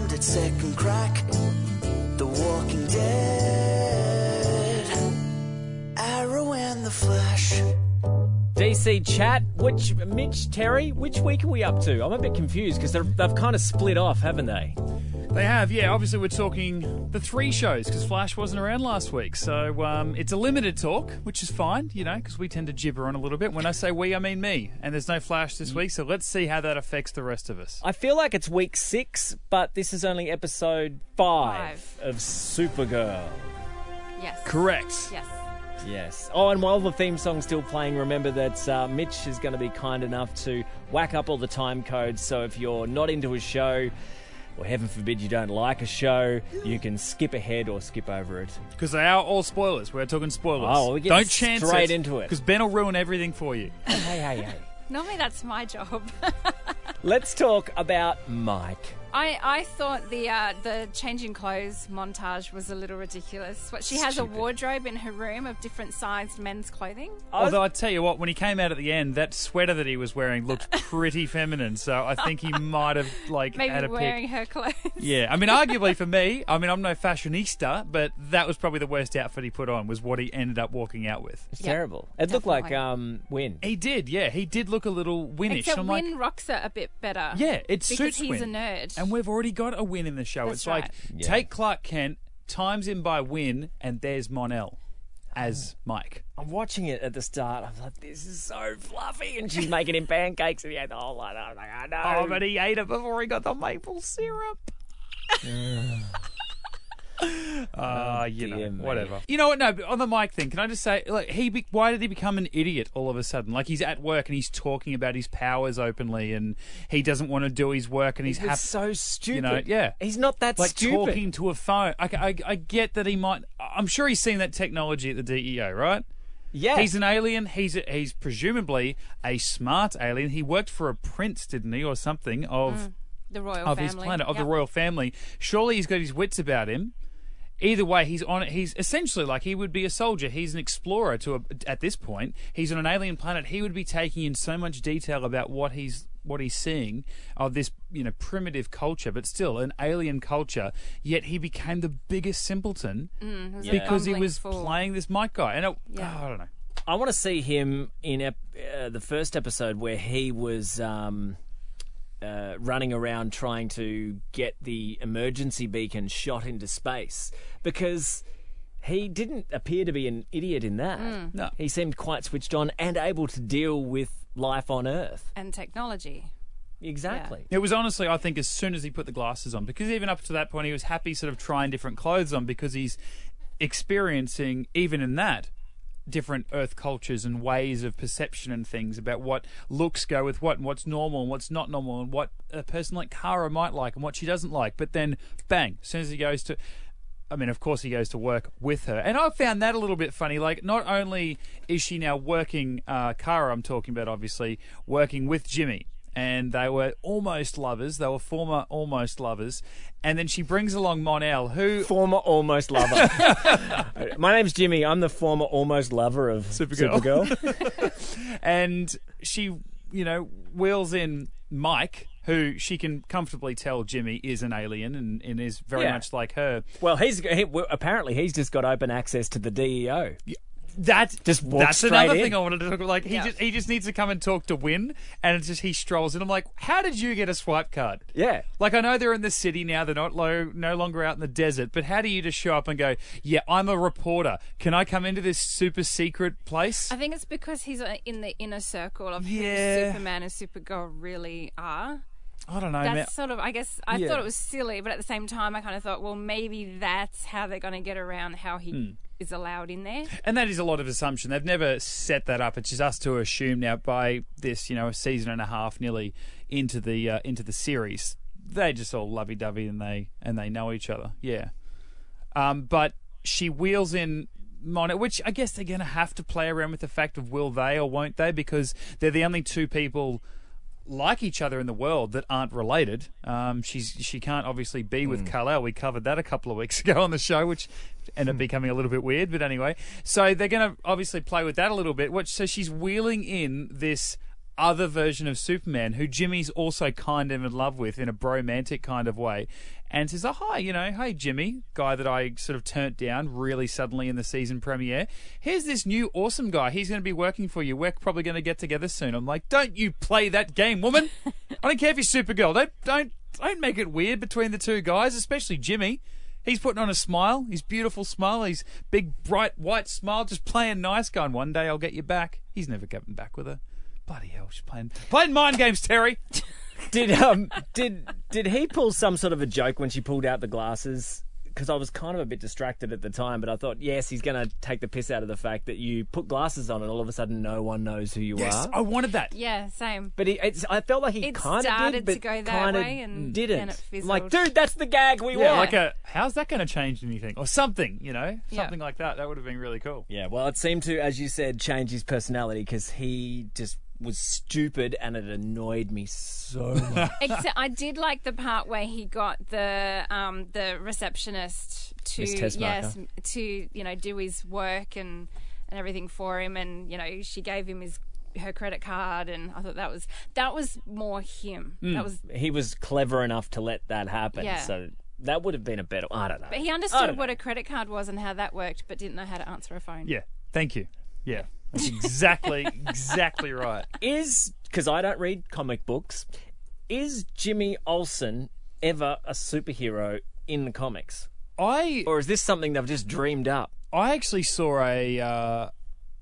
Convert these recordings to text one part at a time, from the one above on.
Bombed at second crack. The Walking Dead. Arrow and the Flash. DC chat. Which Mitch Terry? Which week are we up to? I'm a bit confused because they've kind of split off, haven't they? They have, yeah. Obviously, we're talking the three shows because Flash wasn't around last week. So um, it's a limited talk, which is fine, you know, because we tend to gibber on a little bit. When I say we, I mean me. And there's no Flash this week, so let's see how that affects the rest of us. I feel like it's week six, but this is only episode five, Five. of Supergirl. Yes. Correct. Yes. Yes. Oh, and while the theme song's still playing, remember that uh, Mitch is going to be kind enough to whack up all the time codes. So if you're not into a show, or heaven forbid you don't like a show, you can skip ahead or skip over it. Because they are all spoilers. We're talking spoilers. Oh, well, we get Don't chance straight into it. Because Ben will ruin everything for you. hey, hey, hey. Normally that's my job. Let's talk about Mike. I, I thought the uh, the changing clothes montage was a little ridiculous. What she has a wardrobe in her room of different sized men's clothing. Although I tell you what, when he came out at the end, that sweater that he was wearing looked pretty feminine. So I think he might have like Maybe had a wearing pick. her clothes. Yeah, I mean, arguably for me, I mean, I'm no fashionista, but that was probably the worst outfit he put on. Was what he ended up walking out with. It's Yeah, terrible. It looked like um, Winn. He did, yeah, he did look a little winnish. Except I'm like, Winn rocks it a bit better. yeah, it because suits he's Winn. a nerd. And we've already got a win in the show. That's it's like. Yeah. take Clark Kent, times him by Winn, and there's Mon-El as Mike. I'm watching it at the start. I'm like, this is so fluffy, and she's making him pancakes, and he ate the whole lot. I'm like, I know. Oh, but he ate it before he got the maple syrup. Ah, you know, me. whatever. You know what? No, but on the Mike thing, can I just say, like, he, be- why did he become an idiot all of a sudden? Like, he's at work and he's talking about his powers openly, and he doesn't want to do his work, and he's He's happy. so stupid. You know, yeah. He's not that like stupid. talking to a phone. I, I, I get that he might. I'm sure he's seen that technology at the DEO, right? yeah. He's an alien. He's a, he's presumably a smart alien. He worked for a prince, didn't he, or something of the royal of family. his planet, of Yep. the royal family. Surely he's got his wits about him. Either way, he's on. He's essentially like he would be a soldier. He's an explorer to a, at this point. He's on an alien planet. He would be taking in so much detail about what he's what he's seeing of this you know primitive culture, but still an alien culture. Yet he became the biggest simpleton It was a because he was fool. playing this Mike guy. And it, Yeah. oh, I don't know. I want to see him in ep- uh, the first episode where he was um, uh, running around trying to get the emergency beacon shot into space because he didn't appear to be an idiot in that. No. He seemed quite switched on and able to deal with life on Earth. and technology. Exactly. It was honestly, I think, as soon as he put the glasses on, because even up to that point, he was happy sort of trying different clothes on because he's experiencing, even in that, different Earth cultures and ways of perception and things about what looks go with what and what's normal and what's not normal and what a person like Kara might like and what she doesn't like. But then, bang, as soon as he goes to. I mean, of course, he goes to work with her. And I found that a little bit funny. Like, not only is she now working, uh, Kara, I'm talking about, obviously, working with Jimmy. And they were almost lovers. They were former almost lovers. And then she brings along Mon-El, who. Former almost lover. My name's Jimmy. I'm the former almost lover of Supergirl. Supergirl. and she, you know, wheels in Mike, who she can comfortably tell Jimmy is an alien and, and is very Yeah. much like her. well, he's he, apparently he's just got open access to the DEO. That Just walk that's straight another in. thing I wanted to talk about. Like he Yeah. just he just needs to come and talk to Winn, and it's just he strolls in. I'm like, how did you get a swipe card? Yeah. Like I know they're in the city now; they're not low, no longer out in the desert. But how do you just show up and go, "Yeah, I'm a reporter. Can I come into this super secret place?" I think it's because he's uh, in the inner circle of Yeah. who Superman and Supergirl really are. I don't know, That's man. sort of, I guess, I Yeah. thought it was silly, but at the same time, I kind of thought, well, maybe that's how they're going to get around how he Hmm. Is allowed in there. And that is a lot of assumption. They've never set that up. It's just us to assume now by this, you know, a season and a half nearly into the uh, into the series they just all lovey dovey and they and they know each other. Yeah. Um, but she wheels in Mon-El, which I guess they're going to have to play around with the fact of will they or won't they because they're the only two people like each other in the world that aren't related. Um, she's she can't obviously be with Kal-El. We covered that a couple of weeks ago on the show, which ended up becoming a little bit weird. But anyway, so they're going to obviously play with that a little bit. Which so she's wheeling in this other version of Superman who Jimmy's also kind of in love with in a bromantic kind of way. And says, Oh, hi, you know, hey, Jimmy, guy that I sort of turned down really suddenly in the season premiere. Here's this new awesome guy. He's going to be working for you. We're probably going to get together soon. I'm like, Don't you play that game, woman. I don't care if you're Supergirl. Don't, don't, don't make it weird between the two guys, especially Jimmy. He's putting on a smile, his beautiful smile, his big, bright, white smile, just playing nice, going, One day I'll get you back. He's never getting back with her. Bloody hell, she's playing playing mind games, Terry. Did um did did he pull some sort of a joke when she pulled out the glasses? Because I was kind of a bit distracted at the time, but I thought, yes, he's going to take the piss out of the fact that you put glasses on and all of a sudden no one knows who you Yes, are. I wanted that. Yeah, same. But he, it's, I felt like he It kind of started did, but to go that kind of way and didn't. then it I'm like, dude, that's the gag we Yeah, want. like a how's that going to change anything or something, you know, Yeah. something like that. That would have been really cool. Yeah, well, it seemed to, as you said, change his personality because he just was stupid and it annoyed me so much. Except I did like the part where he got the um, the receptionist to yes to you know do his work and and everything for him, and you know she gave him his her credit card, and I thought that was that was more him. Hmm. That was, he was clever enough to let that happen. Yeah. So that would have been a better. I don't know. but he understood what know. a credit card was and how that worked, but didn't know how to answer a phone. Yeah, thank you. Yeah, that's exactly exactly right. is because I don't read comic books. Is Jimmy Olsen ever a superhero in the comics, I or is this something they've just dreamed up? I actually saw a uh,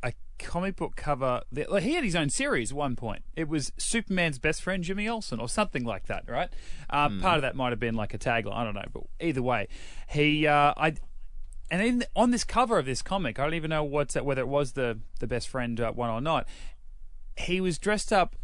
a comic book cover. That, like, he had his own series at one point. It was Superman's best friend Jimmy Olsen or something like that, right? Uh, Part of that might have been like a tagline. I don't know, but either way, he uh, I. And in, on this cover of this comic, I don't even know what's that, whether it was the the best friend uh, one or not. He was dressed up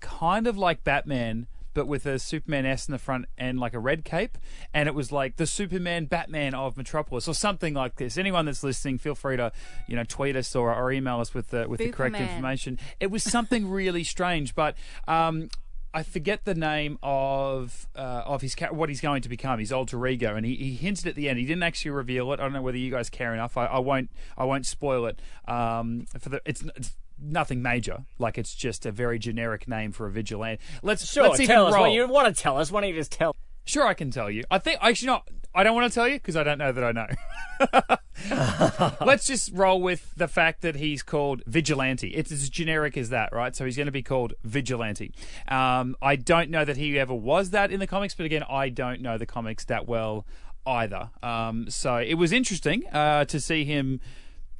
kind of like Batman, but with a Superman S in the front and like a red cape. And it was like the Superman Batman of Metropolis or something like this. Anyone that's listening, feel free to, you know, tweet us or, or email us with the with the correct information. It was something really strange, but um I forget the name of uh, of his ca- what he's going to become, his alter ego, and he, he hinted at the end. He didn't actually reveal it. I don't know whether you guys care enough. I, I won't I won't spoil it. Um, for the it's, it's nothing major. Like it's just a very generic name for a vigilante. Let's Sure, let's tell us roll. what you want to tell us. Why don't you just tell? Sure, I can tell you. I think actually not. I don't want to tell you because I don't know that I know. Let's just roll with the fact that he's called Vigilante. It's as generic as that, right? So he's going to be called Vigilante. Um, I don't know that he ever was that in the comics, but again, I don't know the comics that well either. Um, so it was interesting uh, to see him.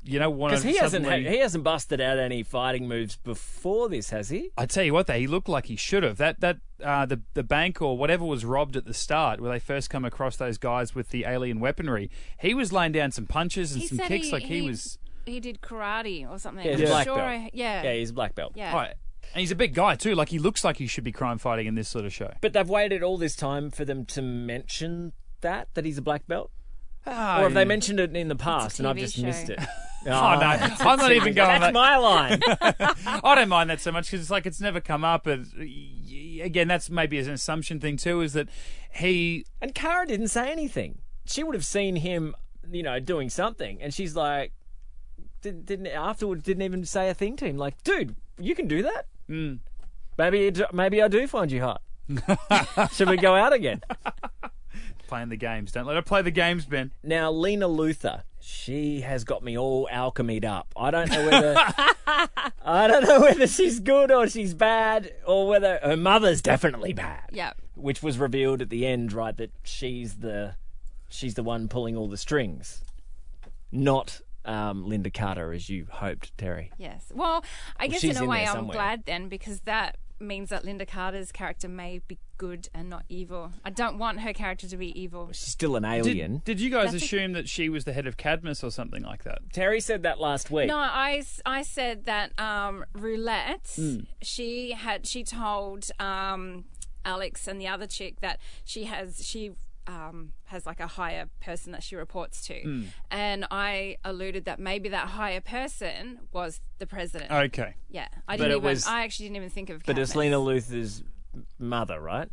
You know, want Because he hasn't suddenly- he hasn't busted out any fighting moves before this, has he? I tell you what, though, he looked like he should have. That that uh, the the bank or whatever was robbed at the start, where they first come across those guys with the alien weaponry. He was laying down some punches and He some kicks, he, like he, was. he did karate or something. Yeah, I'm he's a black sure belt. I- yeah. Yeah, he's black belt. yeah. Right. And he's a big guy too. Like he looks like he should be crime fighting in this sort of show. But they've waited all this time for them to mention that that he's a black belt, Ah, or have they mentioned it in the past and I've just show. missed it? Oh no, I'm not even going. That's that- my line. I don't mind that so much because it's like it's never come up. But again, that's maybe an assumption thing too. Is that he And Kara didn't say anything. She would have seen him, you know, doing something, and she's like, didn't, didn't afterwards didn't even say a thing to him. Like, dude, you can do that. Mm. Maybe, maybe I do find you hot. Should we go out again? Playing the games. Don't let her play the games, Ben. Now, Lena Luthor, she has got me all alchemied up. I don't know whether I don't know whether she's good or she's bad, or whether her mother's definitely bad. Yeah. which was revealed at the end, right? That she's the she's the one pulling all the strings, not um, Lynda Carter, as you hoped, Terry. Yes. Well, I guess she's in a in way I'm glad then because that means that Lynda Carter's character may be good and not evil. I don't want her character to be evil. She's still an alien. Did, did you guys That's a- assume that she was the head of Cadmus or something like that? Terry said that last week. No, I, I said that um, Roulette, Hmm. she had she told um, Alex and the other chick that she has she um, has like a higher person that she reports to, Hmm. and I alluded that maybe that higher person was the president. Okay. yeah, I didn't it even. was- I actually didn't even think of. But it's Lena Luthor's mother, right?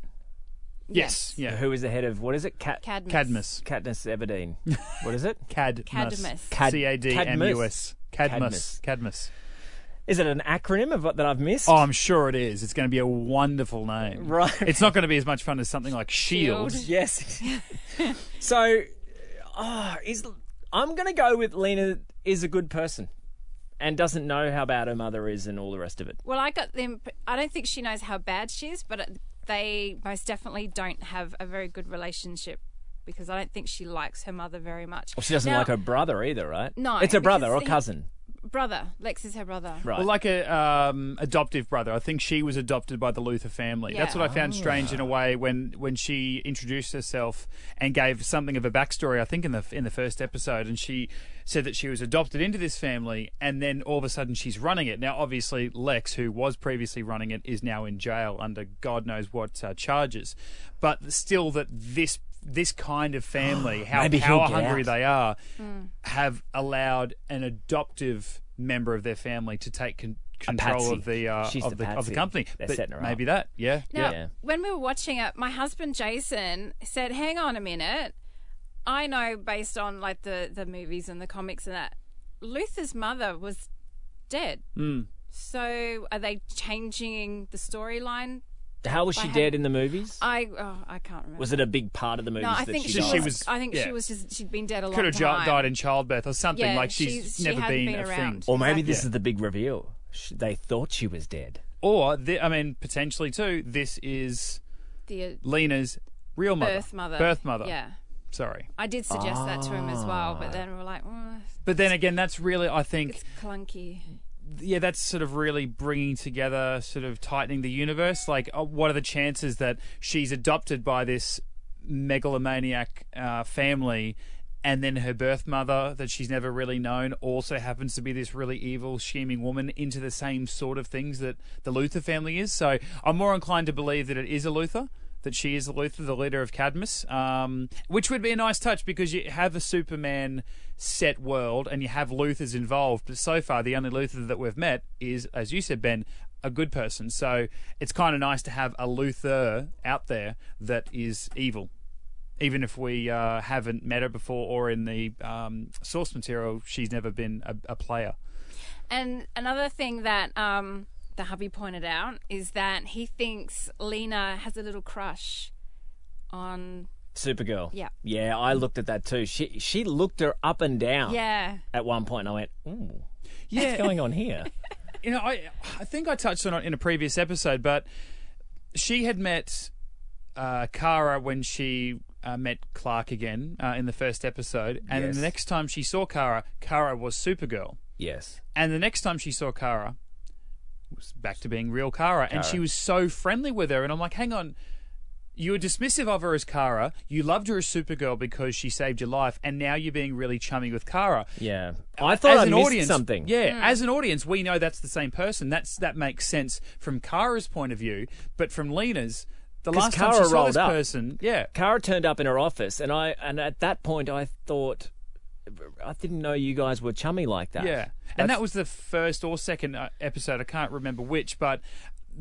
Yes. Yeah. Who is the head of what is it? Cat Cadmus. Cadmus. Katniss Everdeen. What is it? Cadmus. Cadmus. Cad- C A D M U S. Cadmus. Cadmus. Cadmus. Is it an acronym of what that I've missed? Oh, I'm sure it is. It's going to be a wonderful name. Right. It's not going to be as much fun as something like Shield. Shield. Yes. so, oh, is I'm going to go with Lena is a good person and doesn't know how bad her mother is and all the rest of it. Well, I got them. I don't think she knows how bad she is, but they most definitely don't have a very good relationship because I don't think she likes her mother very much. Well, she doesn't Now- like her brother either, right? No, it's a brother because or he- cousin, brother. Lex is her brother. right? Well, like a um, adoptive brother. I think she was adopted by the Luthor family. That's what I found strange in a way when, when she introduced herself and gave something of a backstory. I think in the in the first episode, and she said that she was adopted into this family, and then all of a sudden she's running it. Now, obviously, Lex, who was previously running it, is now in jail under God knows what uh, charges. But still, that this this kind of family, how Maybe he'll power get hungry out. they are, have allowed an adoptive member of their family to take con- control patsy. of the uh, She's of the the, of the patsy. company. They're But setting her maybe up. that, yeah, Now, yeah. when we were watching it, my husband Jason said, "Hang on a minute. I know based on like the the movies and the comics and that Luthor's mother was dead. Mm. So are they changing the storyline? How was she had- dead in the movies? I oh, I can't remember. was it a big part of the movies no, I that think she, she, died? was, I think yeah. she was just she'd been dead a long time. Could have time. died in childbirth or something. Yeah, like she's, she's- never hadn't been, been a around. thing. or maybe this is the big reveal. Sh- They thought she was dead. Or the, I mean, potentially too. This is the uh, Lena's real mother, birth mother. birth mother. Yeah. Sorry, I did suggest that to him as well, Ah. but then we were like, mm, but then again, that's really I think it's clunky. Yeah, that's sort of really bringing together, sort of tightening the universe. Like, uh, what are the chances that she's adopted by this megalomaniac uh, family, and then her birth mother, that she's never really known, also happens to be this really evil, scheming woman into the same sort of things that the Luthor family is? So, I'm more inclined to believe that it is a Luthor. That she is the Luthor, the leader of Cadmus, um, which would be a nice touch because you have a Superman set world and you have Luthors involved. But so far, the only Luthor that we've met is, as you said, Ben, a good person. So it's kind of nice to have a Luthor out there that is evil. Even if we uh, haven't met her before or in the um, source material, she's never been a, a player. And another thing that um, the hubby pointed out is that he thinks Lena has a little crush on. Supergirl. Yeah. Yeah, I looked at that too. She she looked her up and down Yeah. at one point, and I went, "Ooh, Yeah. what's going on here?" You know, I I think I touched on it in a previous episode, but she had met uh, Kara when she uh, met Clark again uh, in the first episode, and then Yes. the next time she saw Kara, Kara was Supergirl, yes. and the next time she saw Kara was back to being real Kara, and Kara. she was so friendly with her, and I'm like, hang on. You were dismissive of her as Kara. You loved her as Supergirl because she saved your life, and now you're being really chummy with Kara Yeah. I thought as I an missed audience, something. Yeah, hmm. as an audience, we know that's the same person. That's that makes sense from Kara's point of view, but from Lena's, The last time Kara she saw rolled this up. person, yeah, Kara turned up in her office, and I and at that point I thought, I didn't know you guys were chummy like that. yeah, and that was the first or second uh, episode. I can't remember which, but.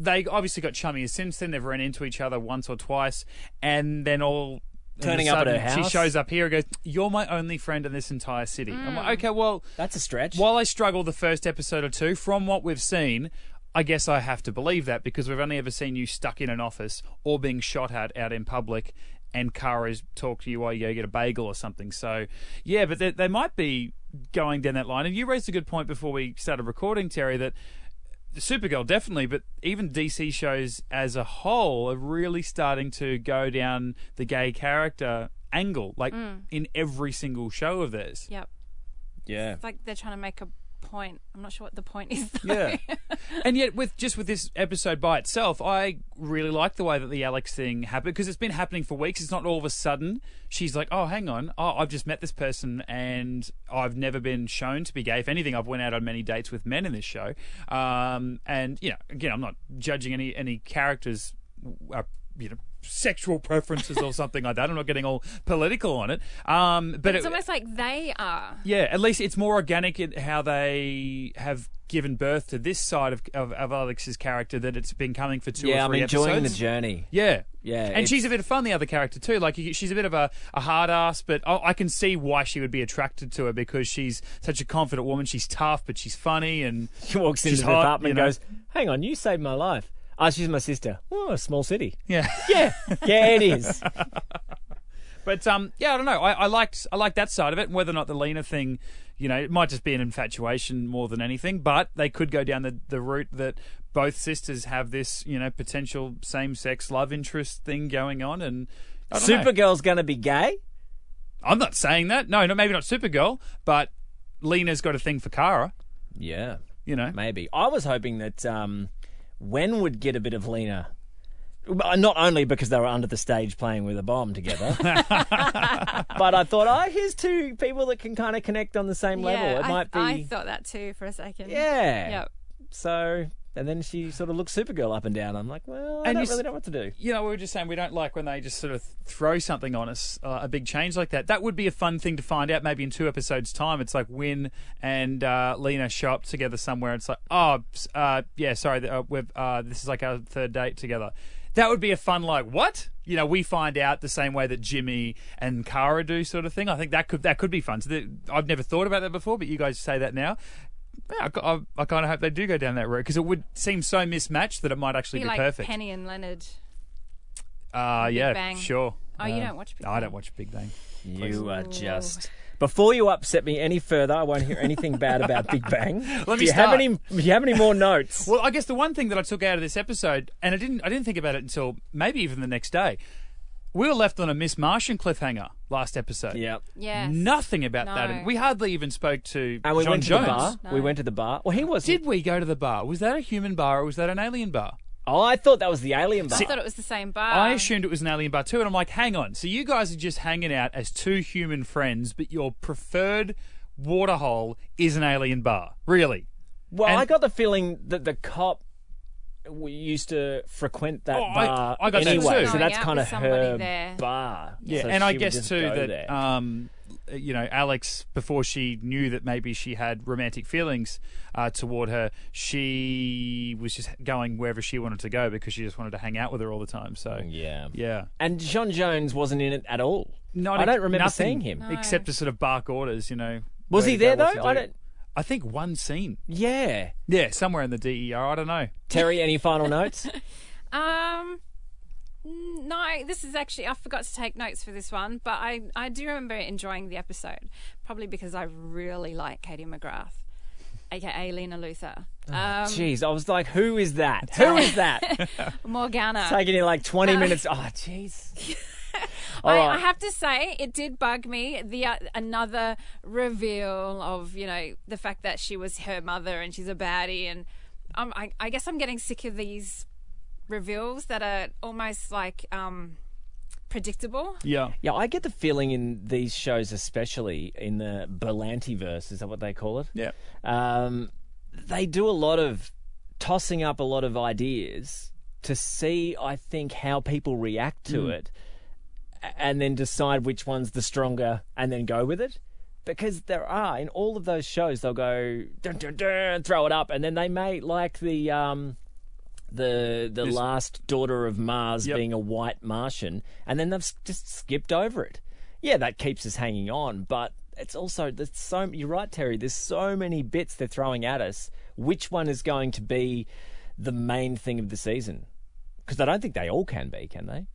They obviously got chummy since then. They've run into each other once or twice, and then all of a Turning up at her house? She shows up here and goes, "You're my only friend in this entire city." I'm like, okay, well, that's a stretch. While I struggle the first episode or two, from what we've seen, I guess I have to believe that because we've only ever seen you stuck in an office or being shot at out in public, and Kara's talk to you while you go get a bagel or something. So, yeah, but they, they might be going down that line. And you raised a good point before we started recording, Terry, that. Supergirl definitely, but even DC shows as a whole are really starting to go down the gay character angle, like mm. in every single show of theirs. Yep. yeah. It's like they're trying to make a point. I'm not sure what the point is. Though. Yeah. and yet, with just with this episode by itself, I really like the way that the Alex thing happened because it's been happening for weeks. It's not all of a sudden she's like, "Oh, hang on, oh, I've just met this person and I've never been shown to be gay. If anything, I've went out on many dates with men in this show." Um, and you know, again, I'm not judging any any characters. Uh, you know sexual preferences or something like that. I'm not getting all political on it. Um, but It's it- almost like they are. yeah, at least it's more organic in how they have given birth to this side of, of, of Alex's character that it's been coming for two yeah, or I'm enjoying episodes. the journey. Yeah, Yeah, and she's a bit of fun. The other character too, like she's a bit of a, a hard ass, but I, I can see why she would be attracted to her because she's such a confident woman. She's tough, but she's funny, and She walks into She's the hot, apartment you and know. goes, "Hang on, you saved my life." Ah, she's my sister. Oh, a small city. yeah. Yeah, yeah, it is. But um, yeah, I don't know. I, I liked I liked that side of it, and whether or not the Lena thing, you know, it might just be an infatuation more than anything. But they could go down the the route that both sisters have this, you know, potential same sex love interest thing going on, and I don't know. Supergirl's going to be gay. I'm not saying that. No, no, maybe not Supergirl, but Lena's got a thing for Kara. Yeah, You know, maybe. I was hoping that um, Winn would get a bit of Lena. Uh, Not only because they were under the stage playing with a bomb together, but I thought, oh, here's two people that can kind of connect on the same level. Yeah, it I, might be, I thought that too for a second. yeah. Yep. So, and then she sort of looks Supergirl up and down. I'm like, well, I And don't you really know what to do. you know, we were just saying we don't like when they just sort of throw something on us, uh, a big change like that. That would be a fun thing to find out maybe in two episodes' time. It's like Winn and uh, Lena show up together somewhere. It's like, oh, uh, yeah, sorry, uh, we've, uh, this is like our third date together. That would be a fun, like, what? You know, we find out the same way that Jimmy and Kara do, sort of thing. I think that could that could be fun. So that, I've never thought about that before, but you guys say that now. Yeah, I, I, I kind of hope they do go down that route because it would seem so mismatched that it might actually Be be like perfect. Penny and Leonard. Uh, yeah, Bang. sure. Oh, you don't watch Big Bang. I Bang? don't watch Big Bang. You are just. Before you upset me any further, I won't hear anything bad about Big Bang. Let do me you have any? Do you have any more notes? Well, I guess the one thing that I took out of this episode, and I didn't, I didn't think about it until maybe even the next day. We were left on a Miss Martian cliffhanger last episode. yeah. Yes. Nothing about No. that. And we hardly even spoke to And we John went to Jones. the bar. No. We went to the bar. Well, he was. Did we go to the bar? Was that a human bar or was that an alien bar? Oh, I thought that was the alien bar. I thought it was the same bar. I assumed it was an alien bar too, and I'm like, hang on. So you guys are just hanging out as two human friends, but your preferred waterhole is an alien bar. Really? well, and- I got the feeling that the cop we used to frequent that Oh, bar I got that anyway, too. so that's kind of her there. bar. Yeah, So and I guess too that um, you know Alex, before she knew that maybe she had romantic feelings uh, toward her, she was just going wherever she wanted to go because she just wanted to hang out with her all the time. So yeah. yeah, And John Jones wasn't in it at all. Not I don't remember nothing seeing him. except to sort of bark orders. You know, Was he there though? to I don't. I think one scene. Yeah. Yeah, somewhere in the DEO. I don't know. Terry, any final notes? Um, no, this is actually I forgot to take notes for this one, but I I do remember enjoying the episode, probably because I really like Katie McGrath, aka Lena Luthor. Um, Jeez, I was like, who is that? Who is that? Morgana. Taking you like 20 minutes. Oh, jeez. All I, right. I have to say, it did bug me. The uh, another reveal of you know the fact that she was her mother and she's a baddie, and um, I, I guess I'm getting sick of these reveals that are almost like um, predictable. Yeah. Yeah, I get the feeling in these shows, especially in the Berlanti verse, is that what they call it? Yeah. Um, they do a lot of tossing up a lot of ideas to see, I think, how people react to it, a- and then decide which one's the stronger, and then go with it. Because there are in all of those shows, they'll go dun, dun, dun, throw it up, and then they may like the um, the the This- last daughter of Mars Yep. being a white Martian, and then they've just skipped over it. Yeah, that keeps us hanging on, but it's also there's so you're right, Terry. There's so many bits they're throwing at us. Which one is going to be the main thing of the season? Because I don't think they all can be, can they?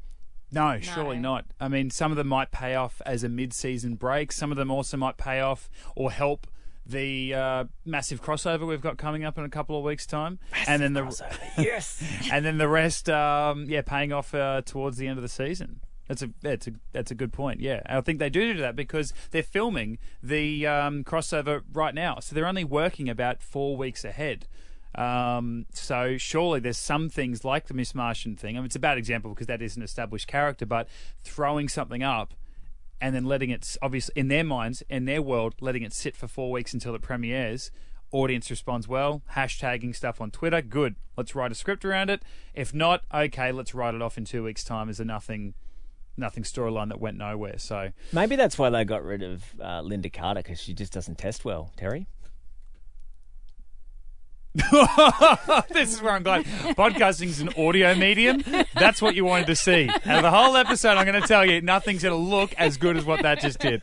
No, surely not. I mean, some of them might pay off as a mid-season break. Some of them also might pay off or help the uh, massive crossover we've got coming up in a couple of weeks' time, and then the yes. and then the rest, um, yeah, paying off uh, towards the end of the season. That's a that's a that's a good point. Yeah, I think they do do that because they're filming the um, crossover right now, so they're only working about four weeks ahead. Um, so surely there's some things like the Miss Martian thing. I mean, it's a bad example because that is an established character, but throwing something up and then letting it obviously in their minds, in their world, letting it sit for four weeks until it premieres Audience responds well. Hashtagging stuff on Twitter. Good. Let's write a script around it. If not, okay, let's write it off in two weeks' time as a nothing, nothing storyline that went nowhere. So Maybe that's why they got rid of uh, Lynda Carter because she just doesn't test well. Terry. this is where I'm glad podcasting's an audio medium. That's what you wanted to see. Out of the whole episode, I'm going to tell you nothing's going to look as good as what that just did.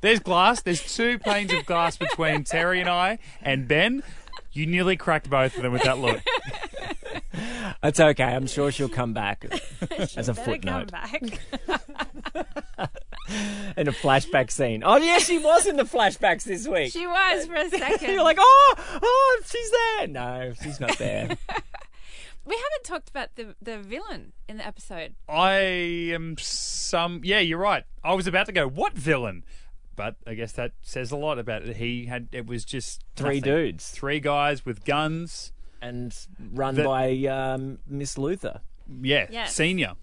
There's glass. There's two panes of glass between Terry and I and Ben. You nearly cracked both of them with that look. That's okay. I'm sure she'll come back as a Better come footnote back. in a flashback scene. Oh yeah, she was in the flashbacks this week. She was for a second. You're like, oh, oh, she's there. No, she's not there. we haven't talked about the the villain in the episode. I am some. Yeah, you're right. I was about to go, what villain? But I guess that says a lot about it. He had. It was just Three nothing. dudes Three guys with guns. and run The- by um, Miss Luthor. Yeah, Yes. senior.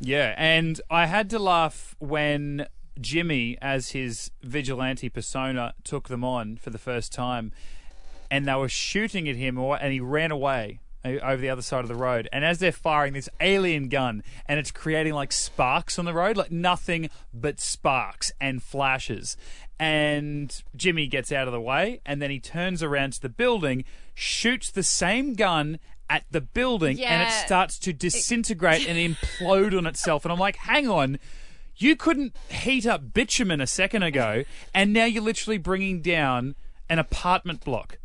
Yeah, and I had to laugh when Jimmy, as his vigilante persona, took them on for the first time, and they were shooting at him, and he ran away uh, over the other side of the road. And as they're firing this alien gun, and it's creating like sparks on the road, like nothing but sparks and flashes. And Jimmy gets out of the way, and then he turns around to the building, shoots the same gun at the building, and it starts to disintegrate and implode on itself. And I'm like, hang on. You couldn't heat up bitumen a second ago, and now you're literally bringing down an apartment block.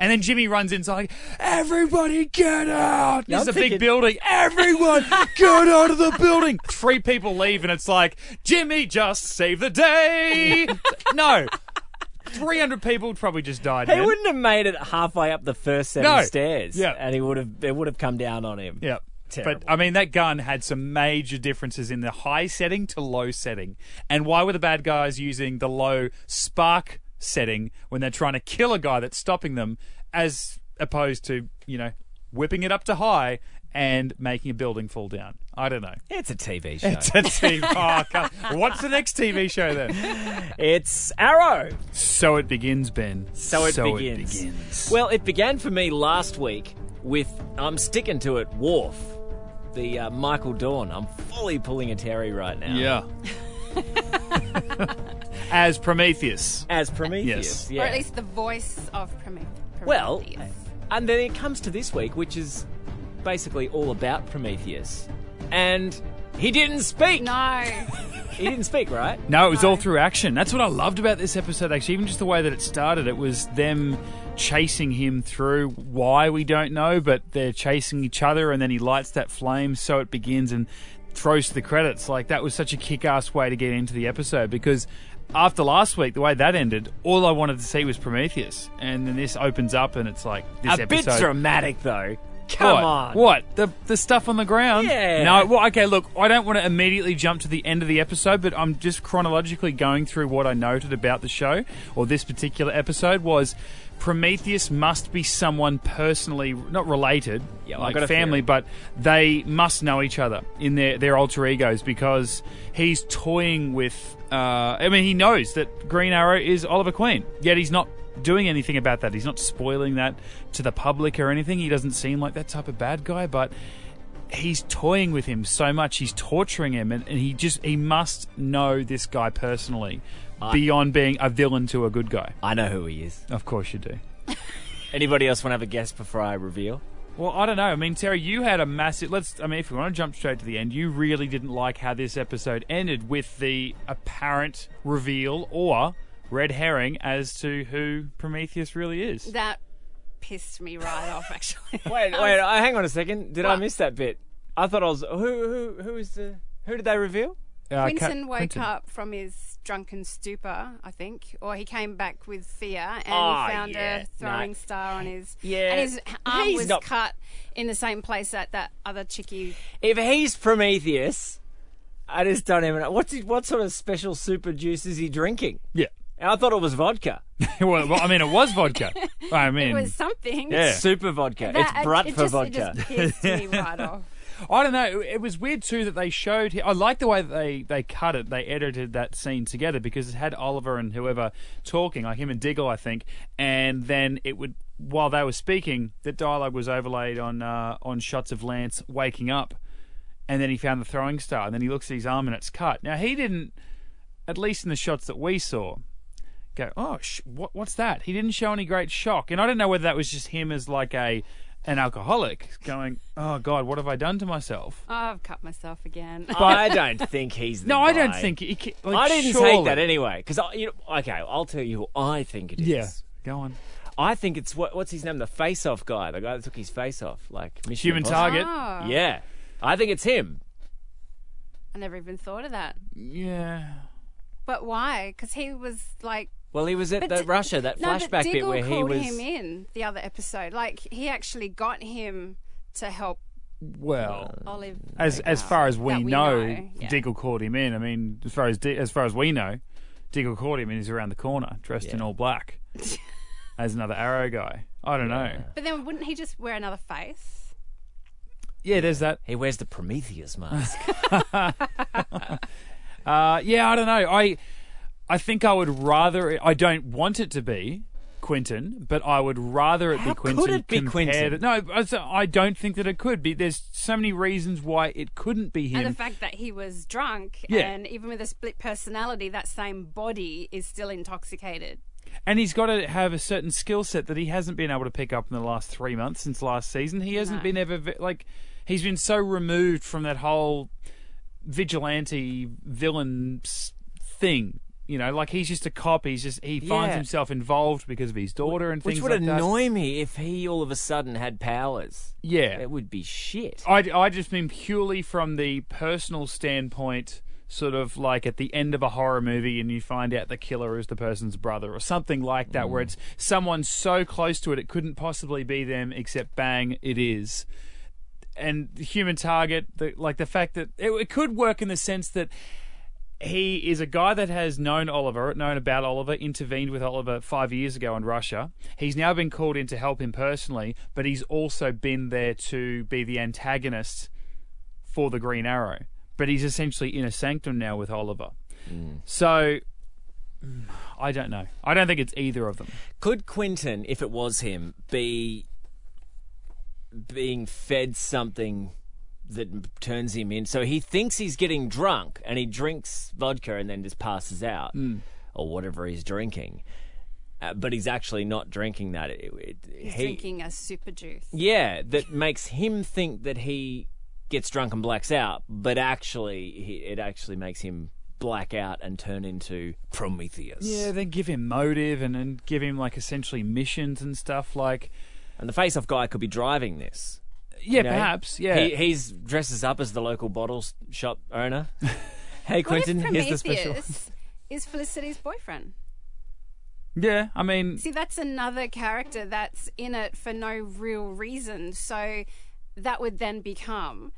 And then Jimmy runs inside, like, everybody get out! Yeah, This is I'm a big building. Everyone get out of the building! Three people leave, and it's like, Jimmy just saved the day! no. 300 people probably just died. He man. wouldn't have made it halfway up the first set No. of stairs. Yeah. And he would have it would have come down on him. Yeah. Terrible. But I mean, that gun had some major differences in the high setting to low setting. And why were the bad guys using the low spark setting when they're trying to kill a guy that's stopping them, as opposed to you know whipping it up to high and making a building fall down? I don't know. It's a TV show. It's a TV. oh, come- what's the next TV show then? It's Arrow. So it begins, Ben. So it begins. begins. Well, it began for me last week with I'm sticking to it. Worf, the uh, Michael Dorn. I'm fully pulling a Terry right now. yeah. As Prometheus. As Prometheus. Yes. Yeah. Or at least the voice of Prometheus. Well, and then it comes to this week, which is basically all about Prometheus, and he didn't speak. no. He didn't speak, right? No, it was all through action. That's what I loved about this episode, actually. Even just the way that it started, it was them chasing him through why we don't know, but they're chasing each other, and then he lights that flame, so it begins and throws to the credits. Like, that was such a kick ass way to get into the episode because after last week, the way that ended, all I wanted to see was Prometheus. And then this opens up, and it's like this a episode. bit dramatic, though. Come what? on. What? The the stuff on the ground? Yeah. No, well, okay, look, I don't want to immediately jump to the end of the episode, but I'm just chronologically going through what I noted about the show, or this particular episode, was Prometheus must be someone personally, not related, Yeah, I like family, but they must know each other in their, their alter egos because he's toying with. Uh, I mean, he knows that Green Arrow is Oliver Queen, yet he's not doing anything about that. He's not spoiling that to the public or anything. He doesn't seem like that type of bad guy, but he's toying with him so much. He's torturing him, and, and he just he must know this guy personally beyond being a villain to a good guy. I know who he is. Of course, you do. Anybody else want to have a guess before I reveal? Well, I don't know. I mean, Terry, you had a massive. Let's. I mean, if we want to jump straight to the end, you really didn't like how this episode ended with the apparent reveal or red herring as to who Prometheus really is. That pissed me right off, actually. Wait, wait. I hang on a second. Did I What? miss that bit? I thought I was. Who? Who? Who is the? Who did they reveal? Uh, Ca- Quentin woke Quentin. up from his drunken stupor, I think, or he came back with fear and Oh, he found yeah. a throwing No. star on his. Yeah. And his arm He's was not- cut in the same place that that other chickie. If he's Prometheus, I just don't even know. What's he, what sort of special super juice is he drinking? Yeah. And I thought it was vodka. well, well, I mean, it was vodka. I mean, It was something. Yeah. Super vodka. That- it's Brut it for just, vodka. It just me right off. I don't know. It was weird too that they showed. I like the way that they they cut it. They edited that scene together because it had Oliver and whoever talking, like him and Diggle, I think, and then it would while they were speaking, the dialogue was overlaid on uh, on shots of Lance waking up, and then he found the throwing star, and then he looks at his arm and it's cut. Now he didn't, at least in the shots that we saw. Go, oh, sh- what, what's that? He didn't show any great shock, and I don't know whether that was just him as like a an alcoholic going, oh God, what have I done to myself? Oh, I've cut myself again. But I don't think he's. The No, I don't guy. think he. ca- Like, I didn't surely. take that anyway because you know. Okay, I'll tell you who I think it is. Yeah, go on. I think it's what, what's his name? The face-off guy, the guy that took his face off, like Mission Human Impossible. target. Oh, Yeah, I think it's him. I never even thought of that. Yeah. But why? Because he was like. Well, he was at But the D- Russia that no, flashback bit where he called was. him in the other episode. Like he actually got him to help Well, Olive. as as far as we, That know, yeah. Diggle called him in. I mean, as far as Di- as far as we know, Diggle called him and he's around the corner, dressed in all black, as another Arrow guy. I don't know. But then wouldn't he just wear another face? Yeah, there's that. He wears the Prometheus mask. Uh, yeah, I don't know. I I think I would rather. I don't want it to be Quentin, but I would rather it How be could Quentin. it be compared- Quentin? No, I don't think that it could be. There's so many reasons why it couldn't be him. And the fact that he was drunk, Yeah. and even with a split personality, that same body is still intoxicated. And he's got to have a certain skill set that he hasn't been able to pick up in the last three months since last season. He hasn't No. been ever like he's been so removed from that whole vigilante villain thing. You know, like he's just a cop. He's just he finds Yeah. himself involved because of his daughter and Which things would like that. Which would annoy me if he all of a sudden had powers. Yeah, It would be shit. I, I just mean purely from the personal standpoint, sort of like at the end of a horror movie and you find out the killer is the person's brother or something like that, where mm. it's someone so close to it, it couldn't possibly be them, except bang, it is. And the human target, the, like the fact that it, it could work in the sense that he is a guy that has known Oliver, known about Oliver, intervened with Oliver five years ago in Russia. He's now been called in to help him personally, but he's also been there to be the antagonist for the Green Arrow. But he's essentially in a sanctum now with Oliver. So mm, I don't know. I don't think it's either of them. Could Quentin, if it was him, be being fed something that turns him in? So he thinks he's getting drunk and he drinks vodka and then just passes out or whatever he's drinking. Uh, but he's actually not drinking that. It, it, He's he- drinking a super juice. Yeah, that makes him think that he gets drunk and blacks out, but actually, he, it actually makes him black out and turn into Prometheus. Yeah, then give him motive and then give him like essentially missions and stuff like. And the face-off guy could be driving this. Yeah, you know? perhaps. Yeah. He he's dresses up as the local bottle shop owner. hey, What Quentin, if here's the special. Is Felicity's boyfriend? yeah, I mean, See, that's another character that's in it for no real reason. So that would then become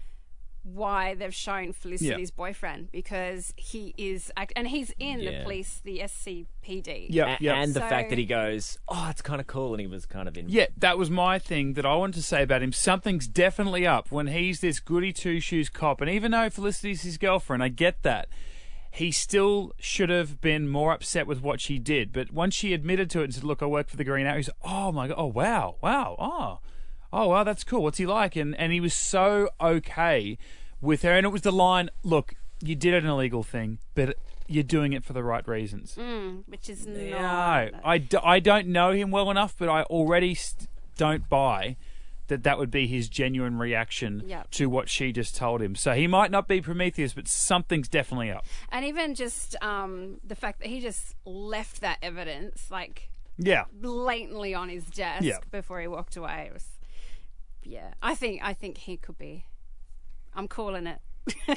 why they've shown Felicity's boyfriend because he is, act- and he's in Yeah. the police, the SCPD. yeah, A- yeah. And the fact that he goes, oh, it's kind of cool, and he was kind of in. Yeah, that was my thing that I wanted to say about him. Something's definitely up when he's this goody two shoes cop. And even though Felicity's his girlfriend, I get that. He still should have been more upset with what she did. But once she admitted to it and said, Look, I work for the Green Arrow, he's oh my god, oh wow, wow, oh, oh wow, that's cool. What's he like? And and he was so okay with her. And it was the line, Look, you did an illegal thing, but you're doing it for the right reasons. Mm, which is No, not. I, d- I don't know him well enough, but I already st- don't buy that that would be his genuine reaction Yep. to what she just told him. So he might not be Prometheus, but something's definitely up. And even just um, the fact that he just left that evidence, like Yeah. blatantly on his desk Yeah. before he walked away. It was, yeah. I think I think he could be. I'm calling it.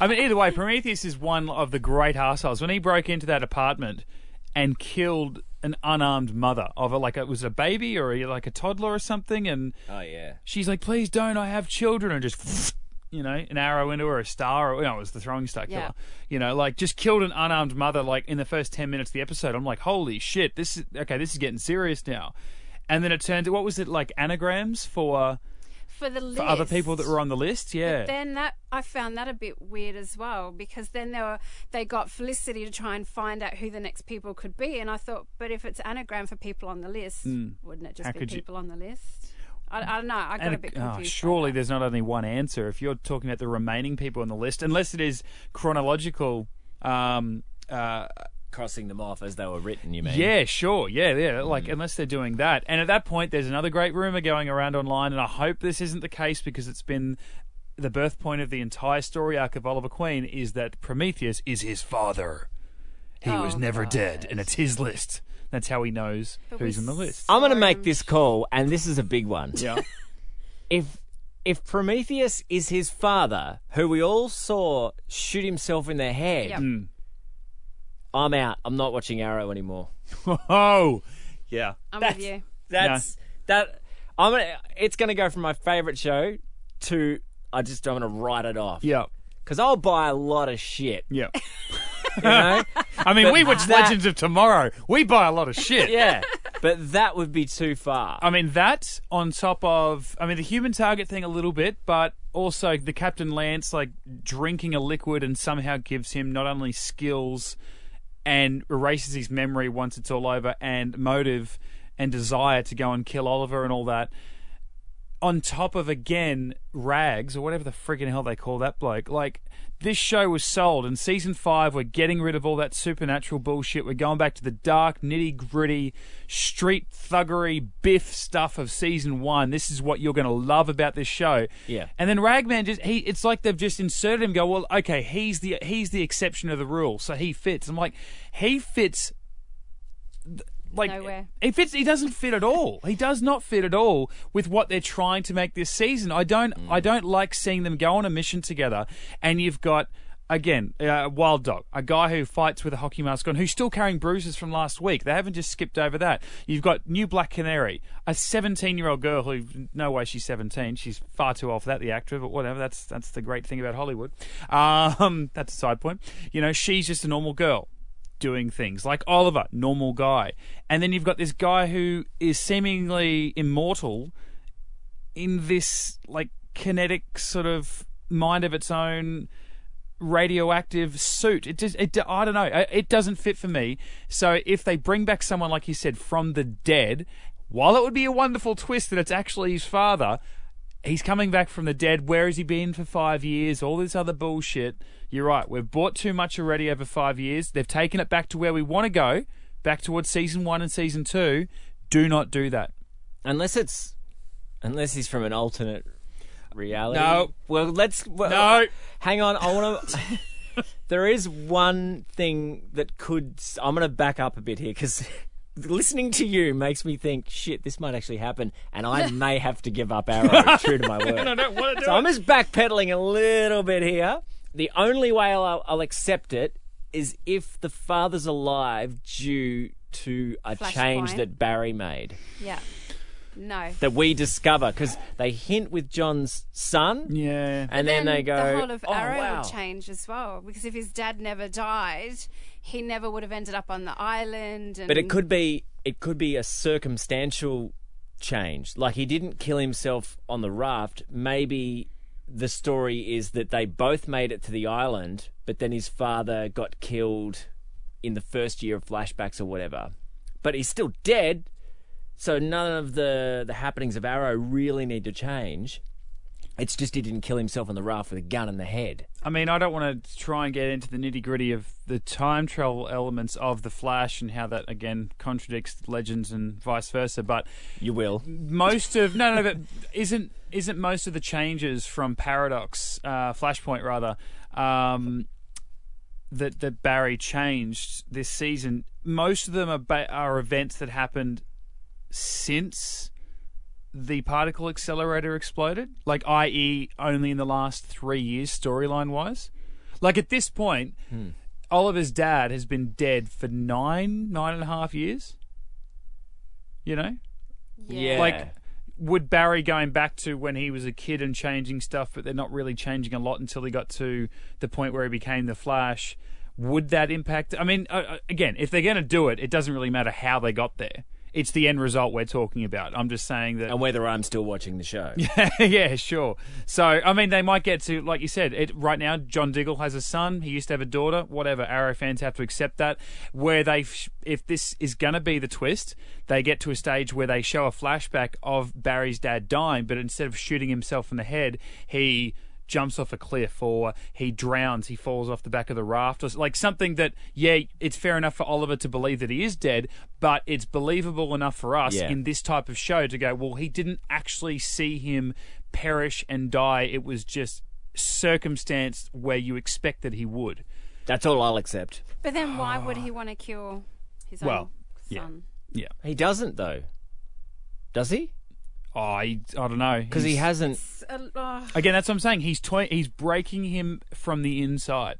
I mean, either way, Prometheus is one of the great assholes. When he broke into that apartment and killed an unarmed mother of a, like, it was a baby or a, like a toddler or something, and Oh yeah. she's like, "Please don't, I have children," and just. You know, an arrow into her, a star, or no, it was the throwing star killer. Yeah. You know, like just killed an unarmed mother. Like in the first ten minutes of the episode, I'm like, holy shit, this is okay. This is getting serious now. And then it turned. What was it like? Anagrams for for the list. for other people that were on the list. Yeah. Then that I found that a bit weird as well because then they were they got Felicity to try and find out who the next people could be, and I thought, but if it's anagram for people on the list, wouldn't it just. How be could you- people on the list? I, I don't know. I got And a bit oh, confused. by surely there's not only one answer. If you're talking about the remaining people on the list, unless it is chronological. Um, uh, Crossing them off as they were written, you mean? yeah, sure. Yeah, yeah. Mm. Like, unless they're doing that. And at that point, there's another great rumor going around online, and I hope this isn't the case because it's been the birth point of the entire story arc of Oliver Queen is that Prometheus is his father. He was Oh, never God. dead, and it's his list. That's how he knows But who's in the list. I'm going to make this call, and this is a big one. Yeah. If if Prometheus is his father, who we all saw shoot himself in the head, Yep. Mm. I'm out. I'm not watching Arrow anymore. oh, yeah. I'm That's- with you. That's that. I'm gonna. It's gonna go from my favorite show to I just I'm gonna write it off. Yeah. Because I'll buy a lot of shit. Yeah. You know? I mean, But we watch that- Legends of Tomorrow. We buy a lot of shit. yeah. But that would be too far. I mean, that on top of, I mean, the human target thing a little bit, but also the Captain Lance, like, drinking a liquid and somehow gives him not only skills and erases his memory once it's all over and motive and desire to go and kill Oliver and all that. On top of, again, Rags, or whatever the freaking hell they call that bloke. Like, this show was sold. and season five, we're getting rid of all that supernatural bullshit. We're going back to the dark, nitty gritty, street thuggery, biff stuff of season one. This is what you're going to love about this show. Yeah. And then Ragman just he it's like they've just inserted him go, well, okay, he's the he's the exception of the rule, so he fits. I'm like, he fits like Nowhere. he fits he doesn't fit at all. He does not fit at all with what they're trying to make this season. I don't I don't like seeing them go on a mission together and you've got Again, uh, Wild Dog, a guy who fights with a hockey mask on, who's still carrying bruises from last week. They haven't just skipped over that. You've got New Black Canary, a 17-year-old girl who, no way she's 17. She's far too old for that, the actor, but whatever. That's that's the great thing about Hollywood. Um, that's a side point. You know, she's just a normal girl doing things like Oliver, normal guy, and then you've got this guy who is seemingly immortal in this like kinetic sort of mind of its own radioactive suit. It just, it, I don't know. It it doesn't fit for me. So if they bring back someone like you said from the dead, while it would be a wonderful twist that it's actually his father, he's coming back from the dead. Where has he been for five years? All this other bullshit. You're right. We've bought too much already over five years. They've taken it back to where we want to go, back towards season one and season two. Do not do that. unless it's unless he's from an alternate reality. No. Well, let's. Well, No. Hang on. I want to. there is one thing that could. I'm going to back up a bit here because. Listening to you makes me think, shit, this might actually happen, and I may have to give up Arrow. true to my word. I don't want to do So I'm just backpedaling a little bit here. The only way I'll, I'll accept it is if the father's alive due to a Flashpoint. change that Barry made Yeah. No. that we discover because they hint with John's son, Yeah. and then, they go, The whole of "Oh Arrow wow!" would change as well because if his dad never died, he never would have ended up on the island. And But it could be it could be a circumstantial change. Like he didn't kill himself on the raft. Maybe the story is that they both made it to the island, but then his father got killed in the first year of flashbacks or whatever. But he's still dead. So none of the the happenings of Arrow really need to change. It's just he didn't kill himself on the raft with a gun in the head. I mean, I don't want to try and get into the nitty gritty of the time travel elements of the Flash and how that again contradicts Legends and vice versa. But You will. most of no, no, but isn't isn't most of the changes from Paradox, uh, Flashpoint rather, um, that that Barry changed this season? Most of them are ba- are events that happened since the particle accelerator exploded, like i.e., only in the last three years, storyline wise. Like at this point, Oliver's dad has been dead for nine, nine and a half years. You know, Yeah. like would Barry going back to when he was a kid and changing stuff, but they're not really changing a lot until he got to the point where he became the Flash. Would that impact? I mean, uh, uh, again, if they're going to do it, it doesn't really matter how they got there. It's the end result we're talking about. I'm just saying that And whether I'm still watching the show. yeah, sure. So, I mean, they might get to, like you said, it, right now, John Diggle has a son. He used to have a daughter. Whatever. Arrow fans have to accept that. Where they, if this is going to be the twist, they get to a stage where they show a flashback of Barry's dad dying, but instead of shooting himself in the head, he jumps off a cliff or he drowns, he falls off the back of the raft, or like something that, yeah, it's fair enough for Oliver to believe that he is dead, but it's believable enough for us Yeah. in this type of show to go, well, he didn't actually see him perish and die. It was just circumstance where you expected he would. That's all I'll accept. But then why ah. would he want to kill his own Well, yeah. son? Yeah. He doesn't though. Does he? Oh, I, I don't know. Because he hasn't. It's oh, Again, that's what I'm saying. He's toy- he's breaking him from the inside.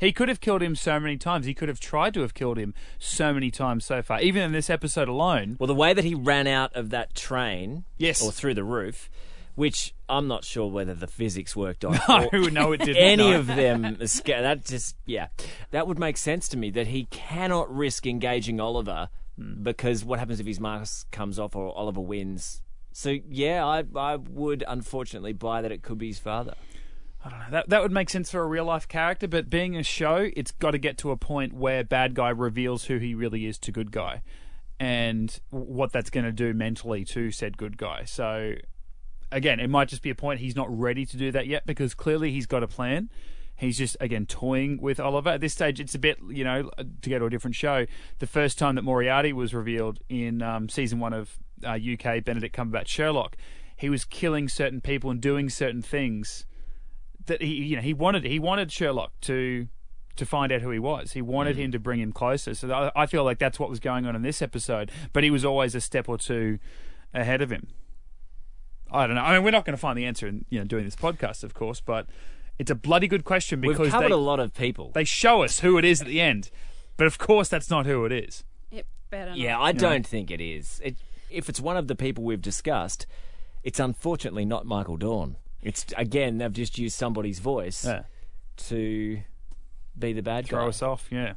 He could have killed him so many times. He could have tried to have killed him so many times so far. Even in this episode alone. Well, the way that he ran out of that train, Yes. or through the roof, which I'm not sure whether the physics worked on. No, or no, it didn't. Any no. of them, esca- that just yeah, that would make sense to me. That he cannot risk engaging Oliver Hmm. because what happens if his mask comes off or Oliver wins? So yeah, I I would unfortunately buy that it could be his father. I don't know. That that would make sense for a real life character, but being a show, it's got to get to a point where bad guy reveals who he really is to good guy, and what that's going to do mentally to said good guy. So, again, it might just be a point he's not ready to do that yet because clearly he's got a plan. He's just again toying with Oliver. At this stage, it's a bit you know to go to a different show. The first time that Moriarty was revealed in um, season one of uh, UK Benedict Cumberbatch Sherlock, he was killing certain people and doing certain things that he you know he wanted he wanted Sherlock to to find out who he was. He wanted him to bring him closer. So I, I feel like that's what was going on in this episode. But he was always a step or two ahead of him. I don't know. I mean, we're not going to find the answer in you know doing this podcast, of course, but it's a bloody good question because We've covered they, a lot of people. they show us who it is at the end. But of course, that's not who it is. it better not. Yeah, I don't think it is. It, if it's one of the people we've discussed, it's unfortunately not Michael Dorn. It's again they've just used somebody's voice Yeah. to be the bad throw guy. Throw us off. Yeah,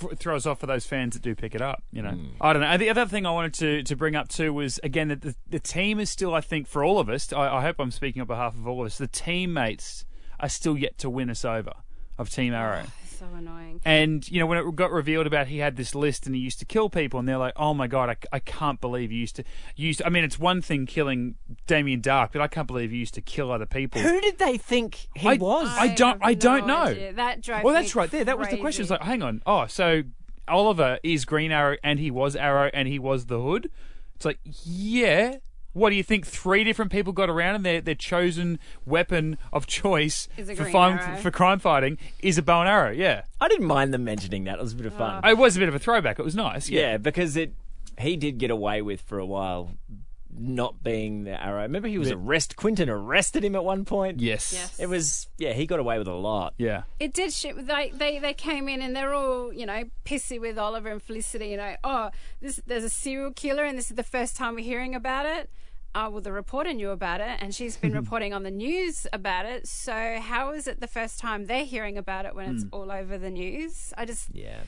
F- throw us off for those fans that do pick it up. You know, Hmm. I don't know. The other thing I wanted to to bring up too was again that the, the team is still, I think, for all of us. I, I hope I'm speaking on behalf of all of us. The teammates are still yet to win us over of Team Arrow. So annoying. And you know when it got revealed about he had this list and he used to kill people, and they're like, "Oh my god, I, I can't believe you used to you used." To, I mean, it's one thing killing Damien Darhk, but I can't believe you used to kill other people. Who did they think he I- was? I don't- I don't no know. idea. That drove Well, me that's right there. That was the question. It's like, hang on. Oh, so Oliver is Green Arrow and he was Arrow and he was the Hood. It's like, yeah. What do you think? Three different people got around and their their chosen weapon of choice Is a for, green arrow. for crime fighting is a bow and arrow. Yeah, I didn't mind them mentioning that. It was a bit of fun. Uh, it was a bit of a throwback. It was nice. yeah. Yeah, because it he did get away with for a while not being the arrow. Remember he was Bit- arrest Quentin arrested him at one point. yes, Yes. It was yeah, he got away with a lot. yeah. It did. Sh- they, they they came in and they're all you know pissy with Oliver and Felicity. You know, oh, this there's a serial killer and this is the first time we're hearing about it. Uh, well, the reporter knew about it and she's been reporting on the news about it. So how is it the first time they're hearing about it when it's all over the news? I just Yeah.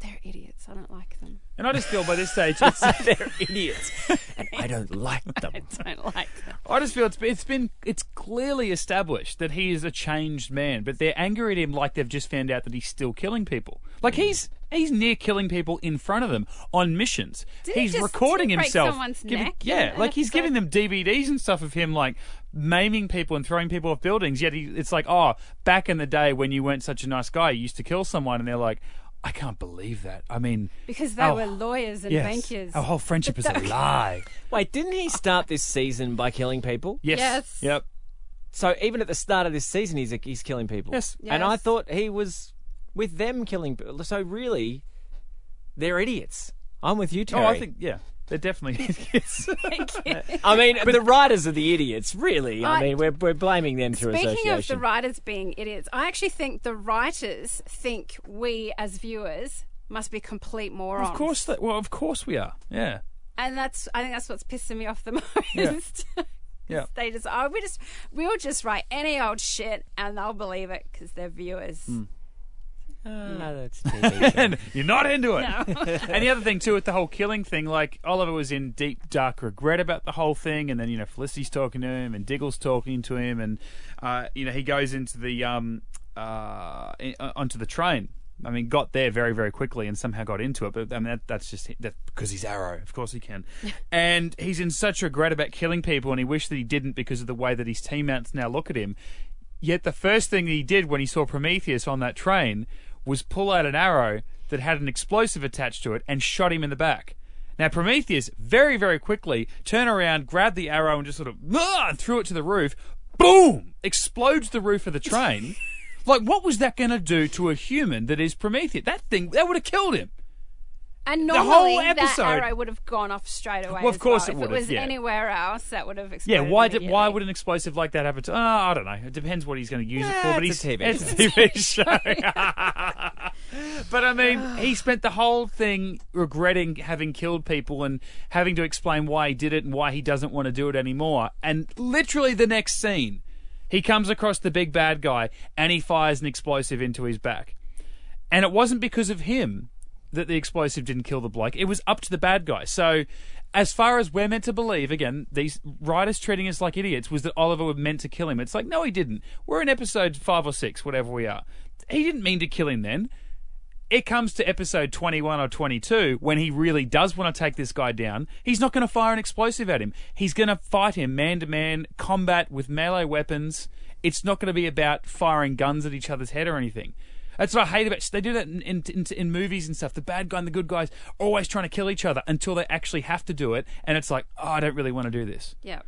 They're idiots. I don't like them. And I just feel by this stage, it's, They're idiots. and I don't like them. I don't like them. I just feel it's it's been it's clearly established that he is a changed man, but they're angry at him like they've just found out that he's still killing people. Like hmm. he's he's near killing people in front of them on missions. Did he he's just- recording did he break himself. someone's giving- neck yeah, like he's giving them DVDs and stuff of him like maiming people and throwing people off buildings. Yet he, it's like, oh, back in the day when you weren't such a nice guy, you used to kill someone, and they're like. I can't believe that. I mean, Because they Oh, were lawyers and yes, bankers. our whole friendship is a lie. Wait, didn't he start this season by killing people? Yes. Yes. Yep. So even at the start of this season, he's he's killing people. Yes. And I thought he was with them killing people. So really, they're idiots. I'm with you, Terry. Oh, I think yeah, they're definitely idiots. I mean, but the writers are the idiots. Really, I, I- mean, we're we're blaming them through association. Speaking of the writers being idiots, I actually think the writers think we as viewers must be complete morons. Of course, that, well, of course we are. Yeah, and that's I think that's what's pissing me off the most. Yeah. yeah. they just oh we just we'll just write any old shit and they'll believe it because they're viewers. Hmm. Ah, that's TV show. you're not into it. and the other thing too with the whole killing thing, like Oliver was in deep dark regret about the whole thing, and then you know Felicity's talking to him, and Diggle's talking to him, and uh, you know he goes into the um uh in- uh, onto the train. I mean, got there very very quickly and somehow got into it, but I mean that, that's just that because he's Arrow, of course he can, and he's in such regret about killing people, and he wished that he didn't because of the way that his teammates now look at him. Yet the first thing he did when he saw Prometheus on that train was pull out an arrow that had an explosive attached to it and shot him in the back. Now Prometheus very very quickly turned around, grabbed the arrow and just sort of and threw it to the roof. Boom! Explodes the roof of the train. like what was that going to do to a human that is Prometheus? That thing that would have killed him. And The whole normally that episode- arrow would have gone off straight away. Well, of as course well. it If would it have, was yeah. anywhere else, that would have exploded. Yeah, why did why would an explosive like that happen? To, oh, I don't know. It depends what he's going to use it for. But it's he's a TV it's a TV show. but I mean, he spent the whole thing regretting having killed people and having to explain why he did it and why he doesn't want to do it anymore. And literally the next scene, he comes across the big bad guy and he fires an explosive into his back. And it wasn't because of him that the explosive didn't kill the bloke. It was up to the bad guy. So, as far as we're meant to believe, again, these writers treating us like idiots, was that Oliver was meant to kill him. It's like, no, he didn't. We're in episode five or six, whatever we are. He didn't mean to kill him then. It comes to episode 21 or 22 when he really does want to take this guy down. He's not going to fire an explosive at him. He's going to fight him man to man, combat with melee weapons. It's not going to be about firing guns at each other's head or anything. That's what I hate about. They do that in, in, in, in movies and stuff. The bad guy and the good guys are always trying to kill each other until they actually have to do it, and it's like, oh, I don't really want to do this. Yeah.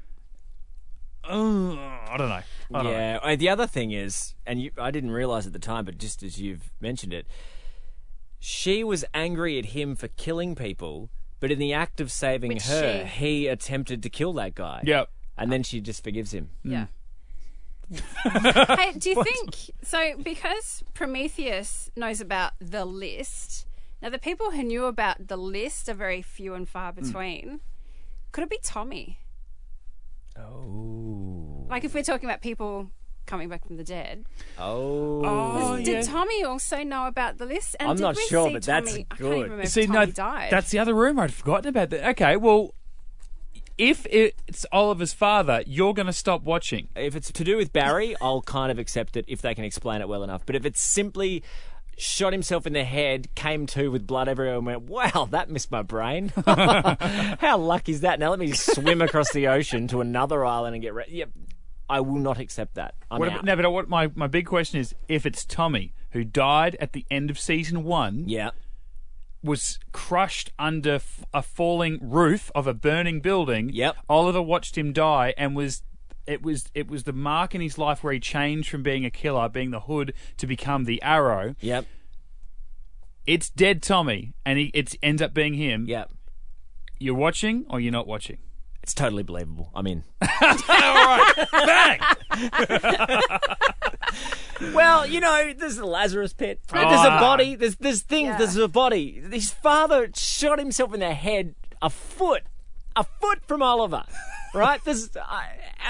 Oh, I don't know. I don't know. Yeah. uh, The other thing is, and you, I didn't realize at the time, but just as you've mentioned it, she was angry at him for killing people, but in the act of saving Which her, she- he attempted to kill that guy. Yep. And then she just forgives him. Yeah. Hmm. Hey, do you think so? Because Prometheus knows about the list. Now, the people who knew about the list are very few and far Hmm. between. Could it be Tommy? Oh. Like, if we're talking about people coming back from the dead, Oh. Oh, did yeah. Tommy also know about the list? And I'm not sure, see but that's Tommy- I can't good. even remember See, if no, died. that's the other rumor. I'd forgotten about that. Okay, well, if it's Oliver's father, you're going to stop watching. if it's to do with Barry, I'll kind of accept it if they can explain it well enough. But if it's simply shot himself in the head, came to with blood everywhere, and went, "Wow, that missed my brain." How lucky is that? Now let me swim across the ocean to another island and get ready. Yep, I will not accept that. I'm What out. no, but what my, my big question is if it's Tommy who died at the end of season one, yeah, was crushed under f- a falling roof of a burning building. Yep. Oliver watched him die and was it was it was the mark in his life where he changed from being a killer, being the hood, to become the arrow. yep, It's dead Tommy, and he it ends up being him. yep. You're watching or you're not watching? It's totally believable. I'm in. All right, Bang! Well, you know, there's the Lazarus pit. There's Ah. a body. There's there's things. Yeah. There's a body. His father shot himself in the head a foot, a foot from Oliver, right? There's, uh,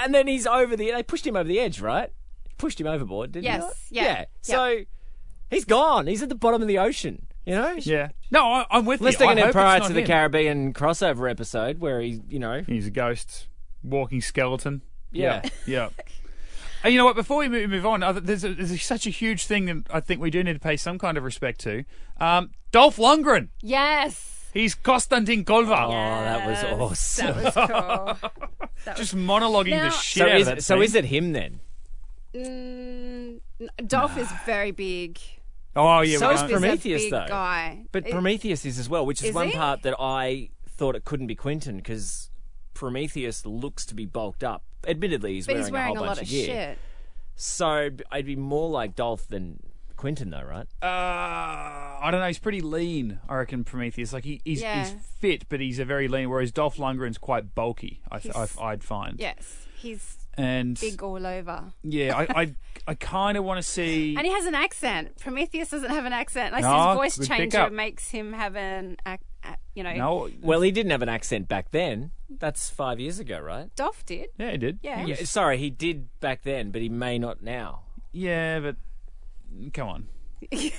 and then he's over the. They pushed him over the edge, right? Pushed him overboard, didn't Yes, they? not? yeah, Yeah. So he's gone. He's at the bottom of the ocean. You know. Yeah. No, I, I'm with Unless you. they're I going to hope prior it's to not the him. Caribbean crossover episode where he, you know, He's a ghost, walking skeleton. Yeah. Yeah. And you know what? Before we move, move on, there's, a, there's a, such a huge thing that I think we do need to pay some kind of respect to. Um, Dolph Lundgren. yes. He's Konstantin Kovar. oh, that was awesome. That was cool. That Just monologuing Now- the shit So out of is, that so scene. is it him then? Mm, Dolph is very big. Oh yeah, So we're is going- He's a Prometheus, though. guy. But It- Prometheus is as well, which is, Is one he? part that I thought it couldn't be Quentin because Prometheus looks to be bulked up. Admittedly, he's but wearing, he's wearing a whole a lot bunch of gear. shit. So I'd be more like Dolph than Quentin, though, right? Uh, I don't know. He's pretty lean. I reckon Prometheus. Like he, he's, Yeah. he's fit, but he's a very lean. Whereas Dolph Lundgren's quite bulky. I, th- He's- I, I'd find. Yes, he's And big all over. yeah, I, I, I kind of want to see. And he has an accent. Prometheus doesn't have an accent. Like No, his voice good changer makes him have an, ac- ac- you know. no, Well, he didn't have an accent back then. That's five years ago, right? Dolph did. yeah, he did. Yeah. He Yeah, sorry, he did back then, but he may not now. yeah, but come on.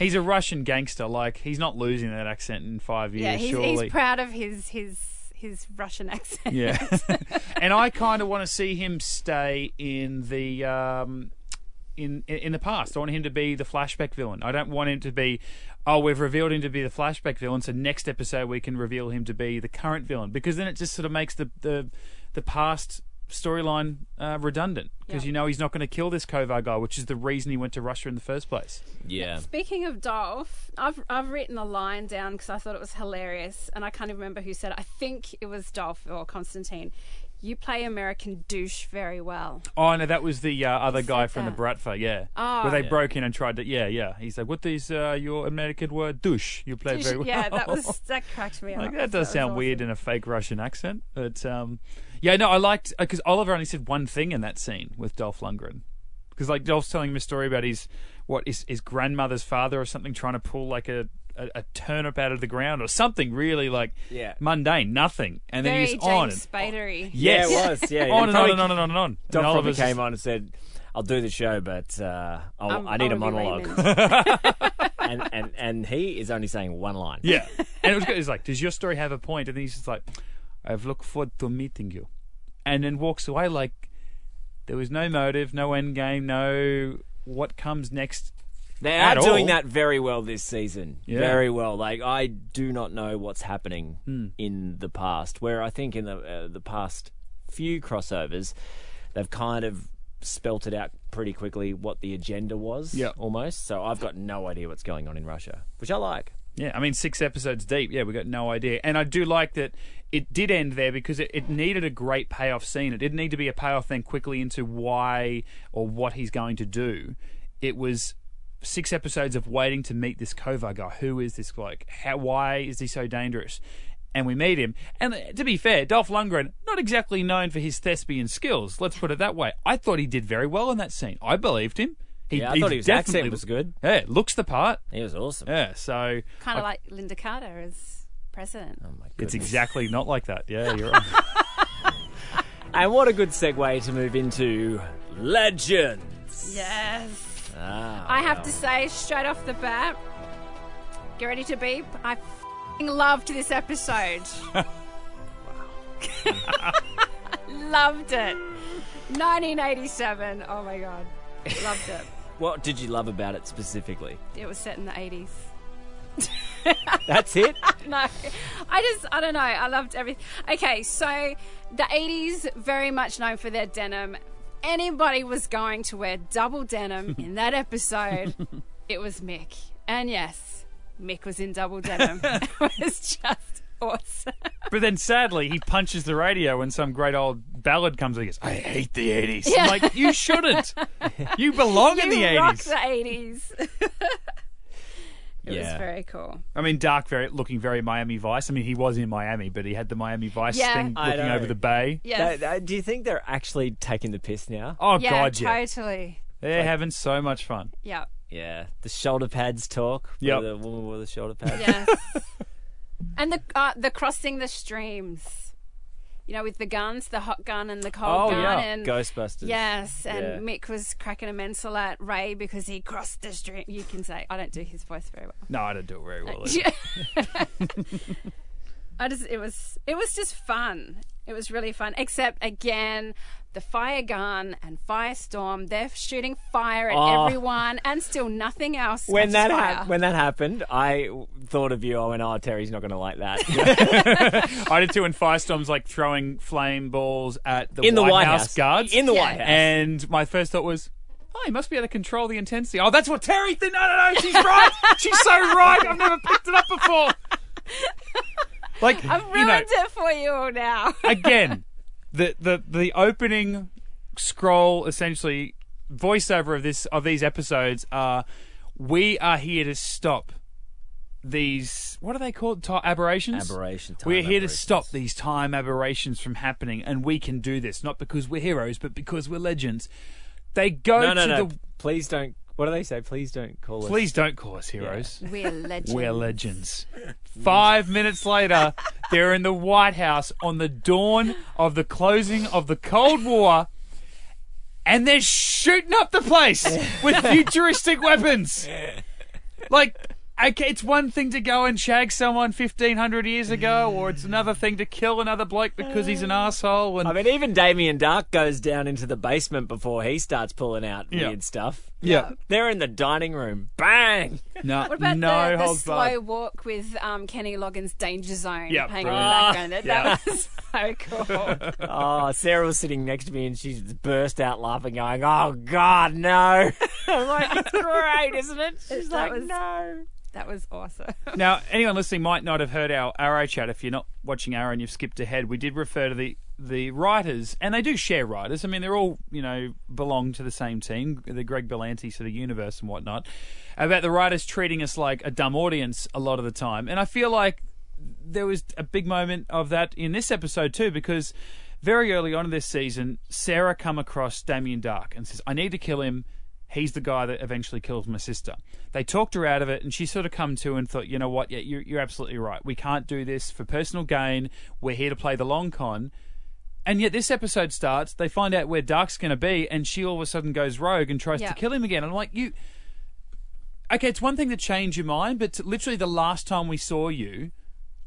He's a Russian gangster. Like he's not losing that accent in five years. yeah, he's, surely. he's proud of his his his Russian accent. Yeah, and I kind of want to see him stay in the um, in in the past. I want him to be the flashback villain. I don't want him to be. Oh, we've revealed him to be the flashback villain, so next episode we can reveal him to be the current villain because then it just sort of makes the the the past storyline uh, redundant because Yeah. you know he's not going to kill this Kovar guy, which is the reason he went to Russia in the first place. Yeah. Speaking of Dolph, I've I've written a line down because I thought it was hilarious, and I can't even remember who said it. I think it was Dolph or Constantine. You play American douche very well. Oh no, that was the uh, other guy said from the that. Bratva, yeah. Oh. Where they Yeah. broke in and tried to, yeah, yeah. He's like, "What is uh, your American word? Douche. You play Douche- very well." yeah, that was that cracked me up. like that does was sound weird awesome. in a fake Russian accent, but um, yeah, no, I liked because Oliver only said one thing in that scene with Dolph Lundgren, because like Dolph's telling him a story about his what is his grandmother's father or something trying to pull like a. A, a turnip out of the ground or something really like Yeah. mundane, nothing, and then Very he's on James and Spadery. yes, Yeah, it was, yeah, yeah. on and on Probably- and on and on and on. Doc And probably just- came on and said, "I'll do the show, but uh, I'll, Um, I need a I'll be monologue." And, and and he is only saying one line. Yeah, and it was good. He's like, does your story have a point? And he's just like, I've looked forward to meeting you, and then walks away like there was no motive, no end game, no what comes next. They At are doing all. that very well this season. Yeah. Very well. Like I do not know what's happening Hmm. in the past. Where I think in the uh, the past few crossovers, they've kind of spelt it out pretty quickly what the agenda was. Yeah. almost. So I've got no idea what's going on in Russia, which I like. Yeah, I mean, six episodes deep. Yeah, we got no idea. And I do like that it did end there because it, it needed a great payoff scene. It didn't need to be a payoff then quickly into why or what he's going to do. It was six episodes of waiting to meet this Kovar guy. Who is this bloke? How? Why is he so dangerous? And we meet him. And uh, to be fair, Dolph Lundgren, not exactly known for his thespian skills. Let's put it that way. I thought he did very well in that scene. I believed him. He, Yeah, I he thought his definitely accent was good. Yeah, looks the part. He was awesome. Yeah, so Kind of like Lynda Carter as president. Oh my goodness. it's exactly not like that. Yeah, you're right. And what a good segue to move into legends. Yes. Ah, I have well. to say, straight off the bat, get ready to beep. I fing loved this episode. loved it. 1987. Oh my god. Loved it. What did you love about it specifically? It was set in the 80s. That's it. no, I just, I don't know. I loved everything. Okay, so the 80s, very much known for their denim. Anybody was going to wear double denim in that episode, it was Mick. And yes, Mick was in double denim. it was just awesome. but then sadly, he punches the radio when some great old ballad comes and he goes, I hate the 80s. Yeah. I'm like, you shouldn't. You belong in the you rock 80s. the 80s. It Yeah. was very cool. I mean, Dark very looking very Miami Vice. I mean, he was in Miami, but he had the Miami Vice Yeah. thing I looking know. over the bay. Yes. That- that- do you think they're actually taking the piss now? Oh, yeah, God, yeah. totally. They're having so much fun. Yeah. Yeah, the shoulder pads talk. Yep. the woman with the shoulder pads. Yes. and the uh, the crossing the streams. You know, with the guns, the hot gun and the cold Oh, gun, yeah. and Ghostbusters. yes, and Yeah. Mick was cracking a mental at Ray because he crossed the street. You can say I don't do his voice very well. No, I don't do it very well. either. I just it was it was just fun. It was really fun. Except again, the fire gun and firestorm, they're shooting fire at Oh. everyone and still nothing else. When that fire. hap- when that happened, I thought of you. Oh, I went, "Oh, Terry's not going to like that." I did too, and Firestorm's like throwing flame balls at the, in the White, White House, House guards. In the Yeah. White House. And my first thought was, oh, he must be able to control the intensity. Oh, that's what Terry did. No, no, no, she's right. she's so right. I've never picked it up before. Like, I've you know, ruined it for you all now. again, the, the, the opening scroll, essentially, voiceover of this of these episodes are, we are here to stop these, what are they called? Ti- aberrations? Aberration. time We're here to stop these time aberrations from happening, and we can do this not because we're heroes, but because we're legends. They go No, no, to no. the. Please don't. What do they say? Please don't call us. Please don't call us heroes. We're legends. We're legends. Five minutes later, they're in the White House on the dawn of the closing of the Cold War, and they're shooting up the place with futuristic weapons. like. Okay, it's one thing to go and shag someone fifteen hundred years ago, or it's another thing to kill another bloke because he's an asshole. And I mean, even Damien Darhk goes down into the basement before he starts pulling out Yeah. weird stuff. Yeah, They're in the dining room. Bang! no, What about no the, the holds slow barred. walk with um, Kenny Loggins' Danger Zone Yeah, playing in the brilliant. background? That, Yeah. that was so cool. Oh, Sarah was sitting next to me and she burst out laughing, going, "Oh God, no!" I'm like, "It's great, isn't it?" She's That like, was- "No." That was awesome. Now, anyone listening might not have heard our Arrow chat. If you're not watching Arrow and you've skipped ahead, we did refer to the the writers, and they do share writers. I mean, they're all you know belong to the same team, the Greg Berlanti sort of universe and whatnot. About the writers treating us like a dumb audience a lot of the time, and I feel like there was a big moment of that in this episode too, because very early on in this season, Sarah come across Damien Darhk and says, "I need to kill him." He's the guy that eventually kills my sister. They talked her out of it, and she sort of come to and thought, you know what? Yeah, you're, you're absolutely right. We can't do this for personal gain. We're here to play the long con. And yet, this episode starts. They find out where Darhk's going to be, and she all of a sudden goes rogue and tries Yeah. to kill him again. I'm like, you. Okay, it's one thing to change your mind, but to- literally the last time we saw you,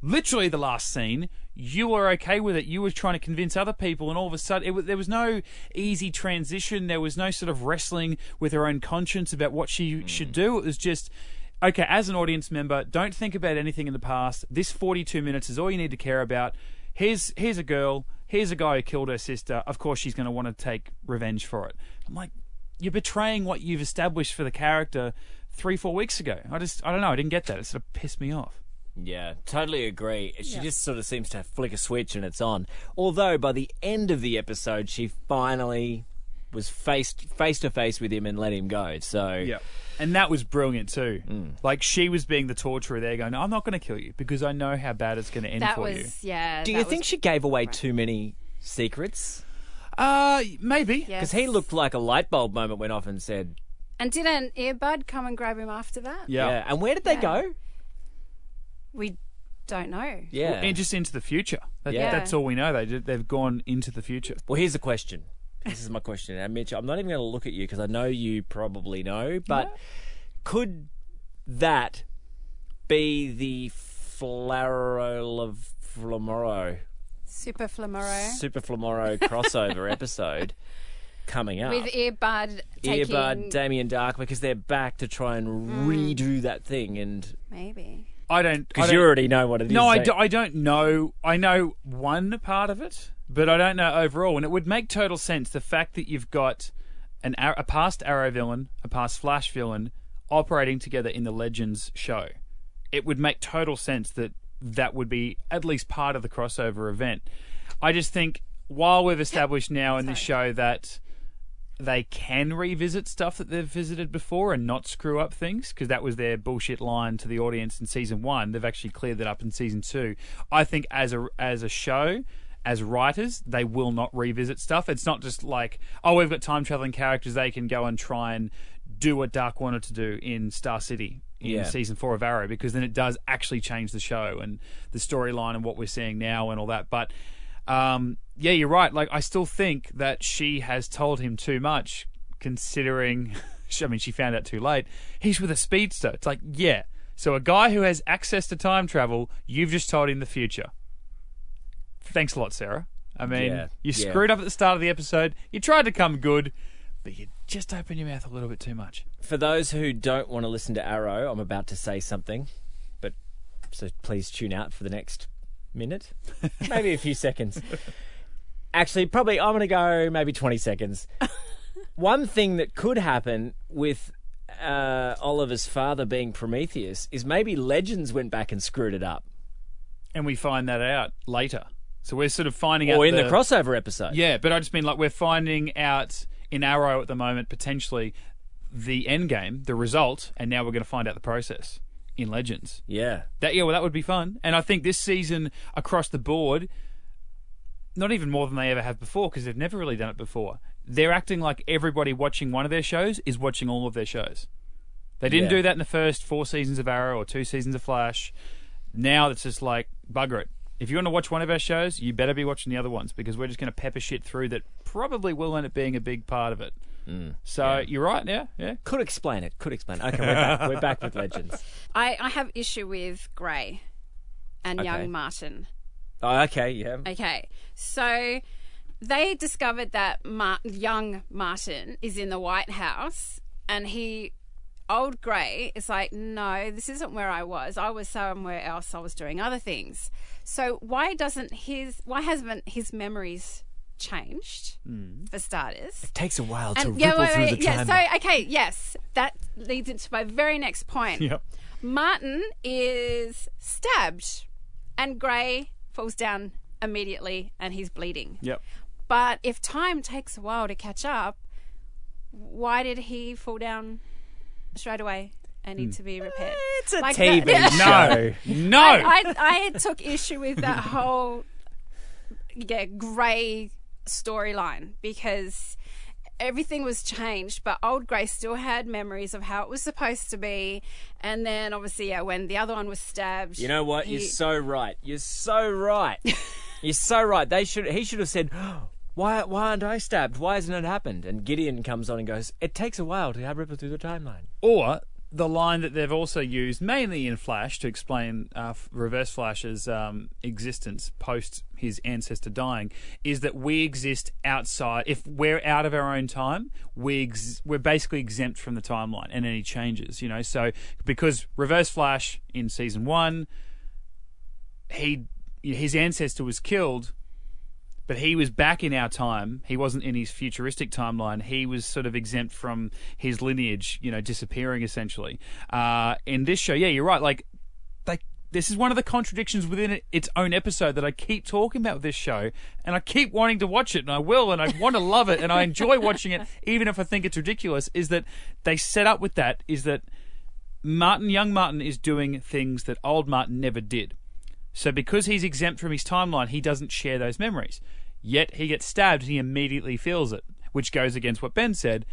literally the last scene, you were okay with it. You were trying to convince other people, and all of a sudden, it, wa- there was no easy transition. There was no sort of wrestling with her own conscience about what she hmm. should do. It was just, okay, as an audience member, don't think about anything in the past. This 42 minutes is all you need to care about. Here's here's a girl. Here's a guy who killed her sister. Of course, she's going to want to take revenge for it. I'm like, you're betraying what you've established for the character three, four weeks ago. I just, I don't know. I didn't get that. It sort of pissed me off. Yeah, totally agree. She Yeah. just sort of seems to flick a switch and it's on. Although by the end of the episode, she finally was face face to face with him and let him go. So yeah. And that was brilliant too. Mm. Like she was being the torturer there, going, no, "I'm not going to kill you because I know how bad it's going to end That for was you." yeah. do you think she gave away too many secrets? Uh, maybe. Yes. Because he looked like a light bulb moment went off and said, And did an Eobard come and grab him after that? Yeah. "Yeah." And where did they Yeah. go? We don't know. Yeah. And just into the future. That, Yeah. That's all we know. They did, they've gone into the future. Well, here's the question. This is my question. And Mitch, I'm not even going to look at you because I know you probably know, but could that be the Flarolaflamoro, Super Flamoro. Super Flamoro crossover episode coming up? With Eobard taking Eobard, Damien Darhk, because they're back to try and hmm. redo that thing, and maybe. I don't. Because you already know what it is. No, I, don't- do, I don't know. I know one part of it, but I don't know overall. And it would make total sense the fact that you've got an Ar- a past Arrow villain, a past Flash villain, operating together in the Legends show. It would make total sense that that would be at least part of the crossover event. I just think while we've established now in this show that they can revisit stuff that they've visited before and not screw up things because that was their bullshit line to the audience in season one. They've actually cleared that up in season two. I think as a as a show, as writers, they will not revisit stuff. It's not just like oh, we've got time traveling characters. They can go and try and do what Darhk wanted to do in Star City in Yeah. season four of Arrow because then it does actually change the show and the storyline and what we're seeing now and all that. But um, yeah, you're right. Like I still think that she has told him too much, considering. I mean, she found out too late. He's with a speedster. It's like, yeah. So a guy who has access to time travel, you've just told him the future. Thanks a lot, Sarah. I mean, Yeah, you yeah. screwed up at the start of the episode. You tried to come good, but you just opened your mouth a little bit too much. For those who don't want to listen to Arrow, I'm about to say something, but so please tune out for the next minute, maybe a few seconds. Actually, probably I'm going to go maybe 20 seconds. One thing that could happen with uh, Oliver's father being Prometheus is maybe Legends went back and screwed it up, And we find that out later. So we're sort of finding out or in the, crossover episode. Yeah, but I just mean like we're finding out in Arrow at the moment potentially the end game, the result, and now we're going to find out the process in Legends. yeah, That yeah, well, that would be fun. And I think this season across the board, not even more than they ever have before because they've never really done it before. They're acting like everybody watching one of their shows is watching all of their shows. They didn't Yeah. do that in the first four seasons of Arrow or two seasons of Flash. Now it's just like bugger it. If you want to watch one of our shows, you better be watching the other ones because we're just going to pepper shit through that probably will end up being a big part of it. Mm. So you're right, yeah, yeah. Could explain it. Could explain. It. Okay, we're back. we're back with legends. I, I have issue with Grey and Okay. young Martin. Oh, okay, yeah. Okay, so they discovered that Mar- young Martin is in the White House, and he, old Grey, is like, no, this isn't where I was. I was somewhere else. I was doing other things. So why doesn't his? Why hasn't his memories changed? Hmm. For starters, It takes a while to and yeah, ripple wait, through wait, the yeah. So okay, yes, that leads into my very next point. Yep. Martin is stabbed, and Gray falls down immediately, and he's bleeding. Yep. But if time takes a while to catch up, why did he fall down straight away I need hmm. to be repaired? it's a Like TV that- show. No. I, I took issue with that whole yeah grey storyline because everything was changed, but old Grey still had memories of how it was supposed to be. And then obviously, yeah, when the other one was stabbed, You know what? he- You're so right. You're so right. You're so right. They should. He should have said, "Why? Why aren't I stabbed? Why hasn't it happened?" And Gideon comes on and goes, "It takes a while to have ripple through the timeline." Or the line that they've also used, mainly in Flash, to explain uh, Reverse Flash's um, existence post his ancestor dying, is that we exist outside. If we're out of our own time, we ex- we're basically exempt from the timeline and any changes. You know, so because Reverse Flash in season one, he his ancestor was killed but he was back in our time. He wasn't in his futuristic timeline. He was sort of exempt from his lineage, you know, disappearing essentially. Uh, in this show, yeah, you're right. Like, this is one of the contradictions within it, its own episode that I keep talking about with this show, and I keep wanting to watch it, and I will, and I want to love it, and I enjoy watching it, even if I think it's ridiculous. Is that they set up with that? Is that Martin, young Martin, is doing things that old Martin never did. So because he's exempt from his timeline, he doesn't share those memories. Yet he gets stabbed and he immediately feels it, which goes against what Ben said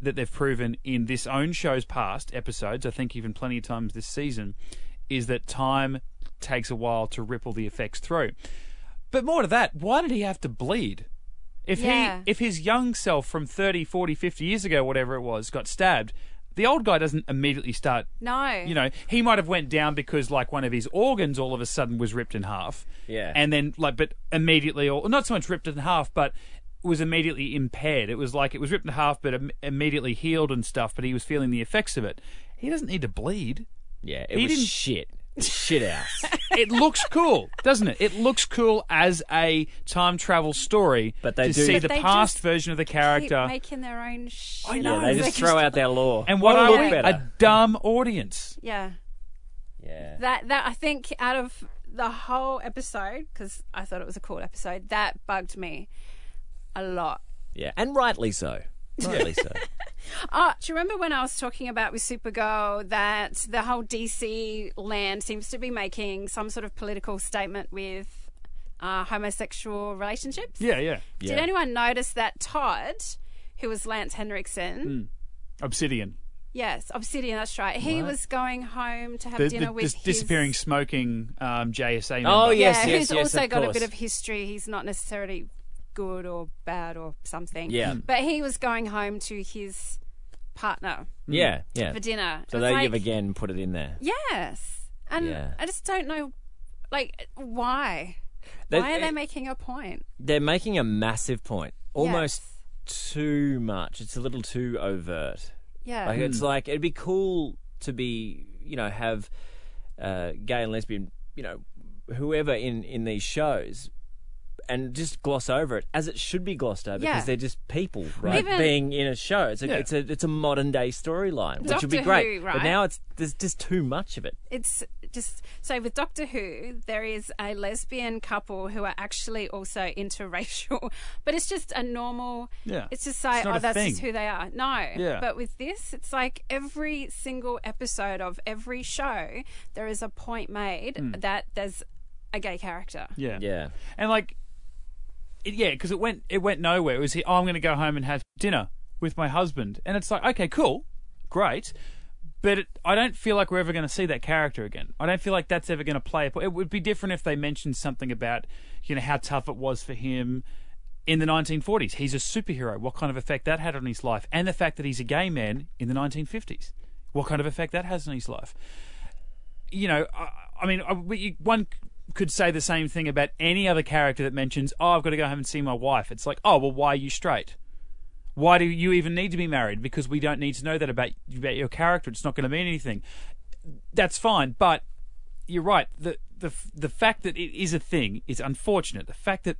that they've proven in this own show's past episodes, I think even plenty of times this season, is that time takes a while to ripple the effects through. But more to that, why did he have to bleed? If Yeah. he if his young self from 30, 40, 50 years ago, whatever it was, got stabbed, the old guy doesn't immediately start no, you know, he might have went down because like one of his organs all of a sudden was ripped in half. Yeah. And then like, but immediately, or not so much ripped in half, but was immediately impaired. It was like it was ripped in half, but im- immediately healed and stuff. But he was feeling the effects of it. He doesn't need to bleed. Yeah, it He was didn't- shit. Shit ass. It looks cool, doesn't it? It looks cool as a time travel story. But they to do- see But the they past just version of the keep character. making their own shit. I know. yeah, they just throw out their law. and what Wanna are look we? better. A dumb audience. yeah. yeah. That that I think out of the whole episode because I thought it was a cool episode that bugged me a lot. Yeah, and rightly so. Rightly so. Oh, do you remember when I was talking about with Supergirl that the whole DC land seems to be making some sort of political statement with uh, homosexual relationships? Yeah, yeah. Did Yeah. anyone notice that Todd, who was Lance Henriksen, Obsidian. yes, Obsidian, that's right, he was going home to have The, dinner the with dis- his disappearing smoking um, JSA member. Oh, yeah, yes, yes, who's yes, also of got a course. bit of history. He's not necessarily good or bad or something. Yeah. Mm. But he was going home to his partner mm. Yeah, yeah. for dinner. So And they it's have like, again put it in there. Yes. And Yeah. I just don't know, like, why? They- why are they eh, making a point? They're making a massive point. Almost Yes. too much. It's a little too overt. Yeah. Like it's mm. like it'd be cool to be, you know, have uh, gay and lesbian, you know, whoever in in these shows, and just gloss over it as it should be glossed over Yeah. because they're just people, right? Even- Being in a show, it's a Yeah. it's a it's a modern day storyline, which would be great. Who, But now it's there's just too much of it. it's just so with Doctor Who, there is a lesbian couple who are actually also interracial, but it's just a normal. Yeah. It's just like, It's oh, that's thing. just who they are. No. Yeah. But with this, it's like every single episode of every show, there is a point made Hmm. that there's a gay character. Yeah. Yeah, And like, it, yeah, because it went it went nowhere. It was, oh, I'm going to go home and have dinner with my husband, and it's like, okay, cool, great, but it, I don't feel like we're ever going to see that character again. I don't feel like that's ever going to play. It would be different if they mentioned something about, you know, how tough it was for him in the 1940s. He's a superhero. What kind of effect that had on his life, and the fact that he's a gay man in the 1950s. What kind of effect that has on his life. You know, I, I mean, I- one could say the same thing about any other character that mentions, "Oh, I've got to go home and see my wife." It's like, "Oh, well, why are you straight?" Why do you even need to be married? Because we don't need to know that about about your character. It's not going to mean anything. That's fine, but you're right. The the the fact that it is a thing is unfortunate. The fact that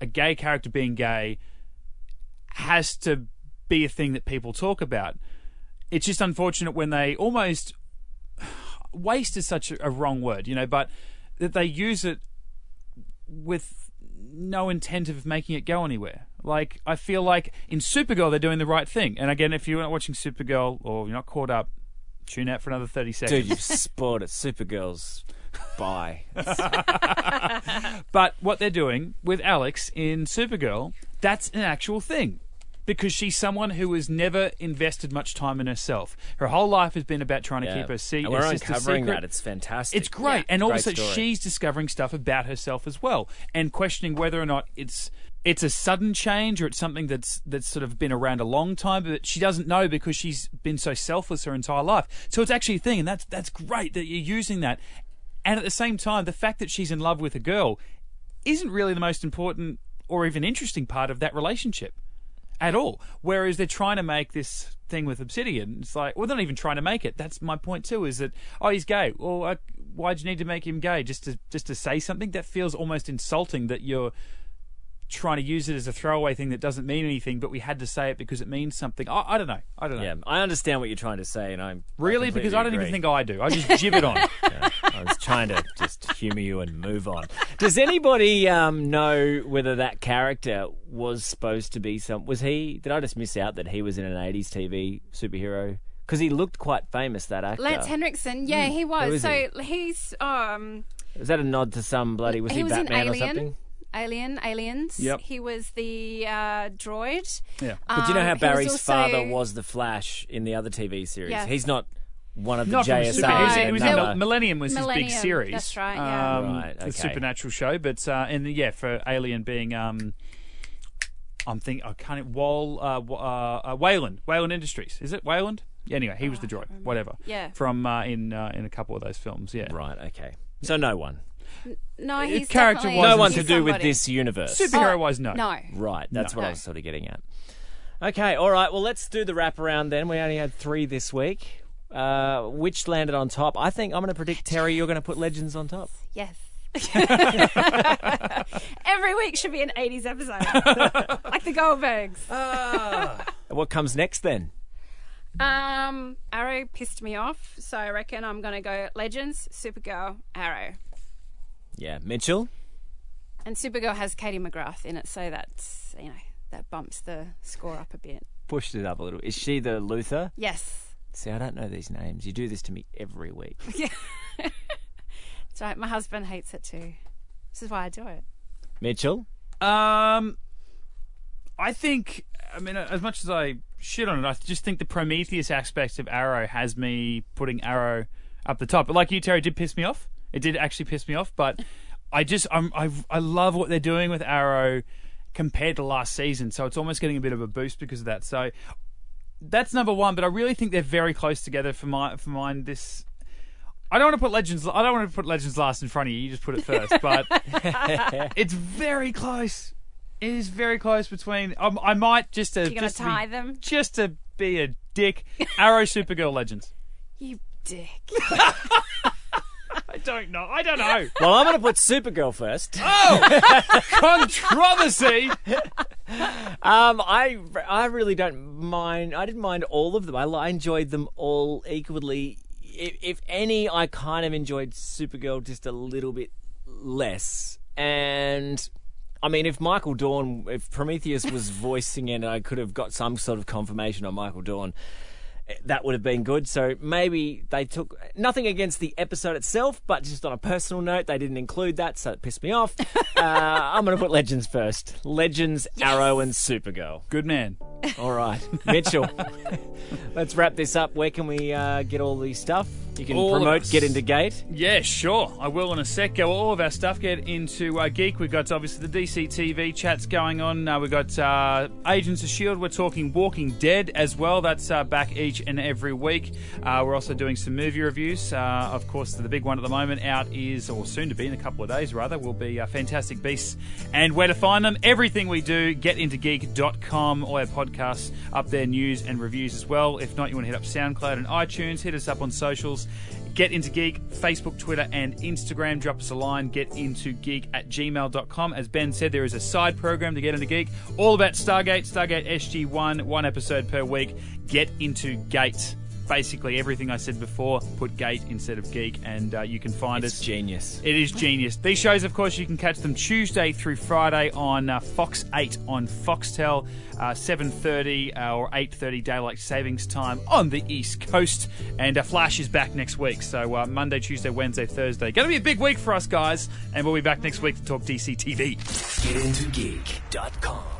a gay character being gay has to be a thing that people talk about. It's just unfortunate when they almost waste is such a, a wrong word, you know, but that they use it with no intent of making it go anywhere. Like I feel like in Supergirl they're doing the right thing. And again, if you're not watching Supergirl or you're not caught up, tune out for another thirty seconds. Dude, you've spoiled it. Supergirls. Bye. But what they're doing with Alex in Supergirl, that's an actual thing. Because she's someone who has never invested much time in herself. Her whole life has been about trying to Yeah. keep her seat. And we're her uncovering secret. that. It's fantastic. It's great. Yeah. And also she's discovering stuff about herself as well and questioning whether or not it's it's a sudden change or it's something that's that's sort of been around a long time, but she doesn't know because she's been so selfless her entire life. So it's actually a thing, and that's that's great that you're using that. And at the same time, the fact that she's in love with a girl isn't really the most important or even interesting part of that relationship at all. Whereas they're trying to make this thing with Obsidian. It's like, well, they're not even trying to make it. That's my point too. Is that oh, he's gay? Well, why'd you need to make him gay? Just to just to say something that feels almost insulting that you're trying to use it as a throwaway thing that doesn't mean anything, but we had to say it because it means something. I, I don't know. I don't know. Yeah, I understand what you're trying to say, and I'm Really, I because I don't even think I do. I just jib it on. Yeah, I was trying to just humour you and move on. Does anybody um, know whether that character was supposed to be some? Was he? Did I just miss out that he was in an '80s TV superhero? Because he looked quite famous. That actor. Lance Henriksen, yeah, he was. is So he's um Is that a nod to some bloody? Was he, he was in Batman or something? Alien, Aliens. Yep. He was the uh, droid. Yeah. But do you know Um, how he was Barry's also- father was the Flash in the other TV series? Yes. He's not one of the Not from JSA. Super- he was, No, he was another- Mil- Millennium was his big Millennium, series. that's right, yeah. Um, Right, The supernatural show, but uh, and the, yeah, for Alien being um, I'm thinking I can't Wall uh, Wa- uh, uh, Weyland Weyland Industries is it Weyland? Yeah, anyway, he was the droid, whatever. Yeah. from uh, in uh, in a couple of those films. Yeah, Right. Okay. So no one. No, he's character definitely- wasn't- No one he's to do with somebody. this universe. superhero Oh, wise, no. No. Right, that's what I was sort of getting at. Okay, all right. Well, let's do the wraparound then. We only had three this week. Uh, which landed on top? I think I'm going to predict Terry. You're going to put Legends on top. Yes. Every week should be an 80s episode. like the Goldbergs. What comes next then? Um, Arrow pissed me off, so I reckon I'm going to go Legends, Supergirl, Arrow. Yeah, Mitchell. And Supergirl has Katie McGrath in it, so that's, you know, that bumps the score up a bit. Pushed it up a little. Is she the Luthor? Yes. See, I don't know these names. You do this to me every week. Yeah. That's right. My husband hates it too. This is why I do it. Mitchell. Um, I think. I mean, as much as I shit on it, I just think the Prometheus aspect of Arrow has me putting Arrow up the top. But like you, Terry, did piss me off. It did actually piss me off. But I just, I'm, I, I love what they're doing with Arrow compared to last season. So it's almost getting a bit of a boost because of that. So that's number one. But I really think they're very close together for my, for mine. This. I don't want to put Legends. I don't want to put Legends last in front of you. You just put it first, but it's very close. It is very close between. Um, I might just to You're just to to be- tie them? just to be a dick. Arrow Supergirl Legends. You dick. I don't know. I don't know. Well, I'm going to put Supergirl first. Oh, Controversy. Um, I I really don't mind. I didn't mind all of them. I, I enjoyed them all equally. If, if any, I kind of enjoyed Supergirl just a little bit less. And I mean, if Michael Dorn, if Prometheus was voicing it, I could have got some sort of confirmation on Michael Dorn. That would have been good. So maybe they took nothing against the episode itself, but just on a personal note, they didn't include that, so it pissed me off. uh, I'm going to put Legends first. Legends, Arrow, and Supergirl. Good man. All right, Mitchell. let's wrap this up. Where can we uh, get all the stuff? You can All promote. Get Into Gate. Yeah, sure. I will in a sec. Go all of our stuff. Get into uh, Geek. We've got obviously the DC TV chats going on. Uh, we've got uh, Agents of S.H.I.E.L.D. We're talking Walking Dead as well. That's uh, back each and every week. Uh, we're also doing some movie reviews. Uh, of course, the big one at the moment out is, or soon to be in a couple of days rather, will be uh, Fantastic Beasts and where to find them. Everything we do, getintogeek.com. All our podcasts up there, news and reviews as well. If not, you want to hit up SoundCloud and iTunes. Hit us up on socials. Get into Geek, Facebook, Twitter, and Instagram. Drop us a line, get into geek at gmail.com. As Ben said, there is a side program to Get Into Geek, all about Stargate, Stargate SG1, one episode per week. Get into Gate. Basically, everything I said before, put Gate instead of Geek, and uh, you can find It's us. genius. It is genius. These shows, of course, you can catch them Tuesday through Friday on uh, Fox 8 on Foxtel, uh, 7.30 uh, or 8.30 Daylight Savings Time on the East Coast. And uh, Flash is back next week. So uh, Monday, Tuesday, Wednesday, Thursday. Going to be a big week for us, guys. And we'll be back next week to talk DC TV. GetIntoGeek.com.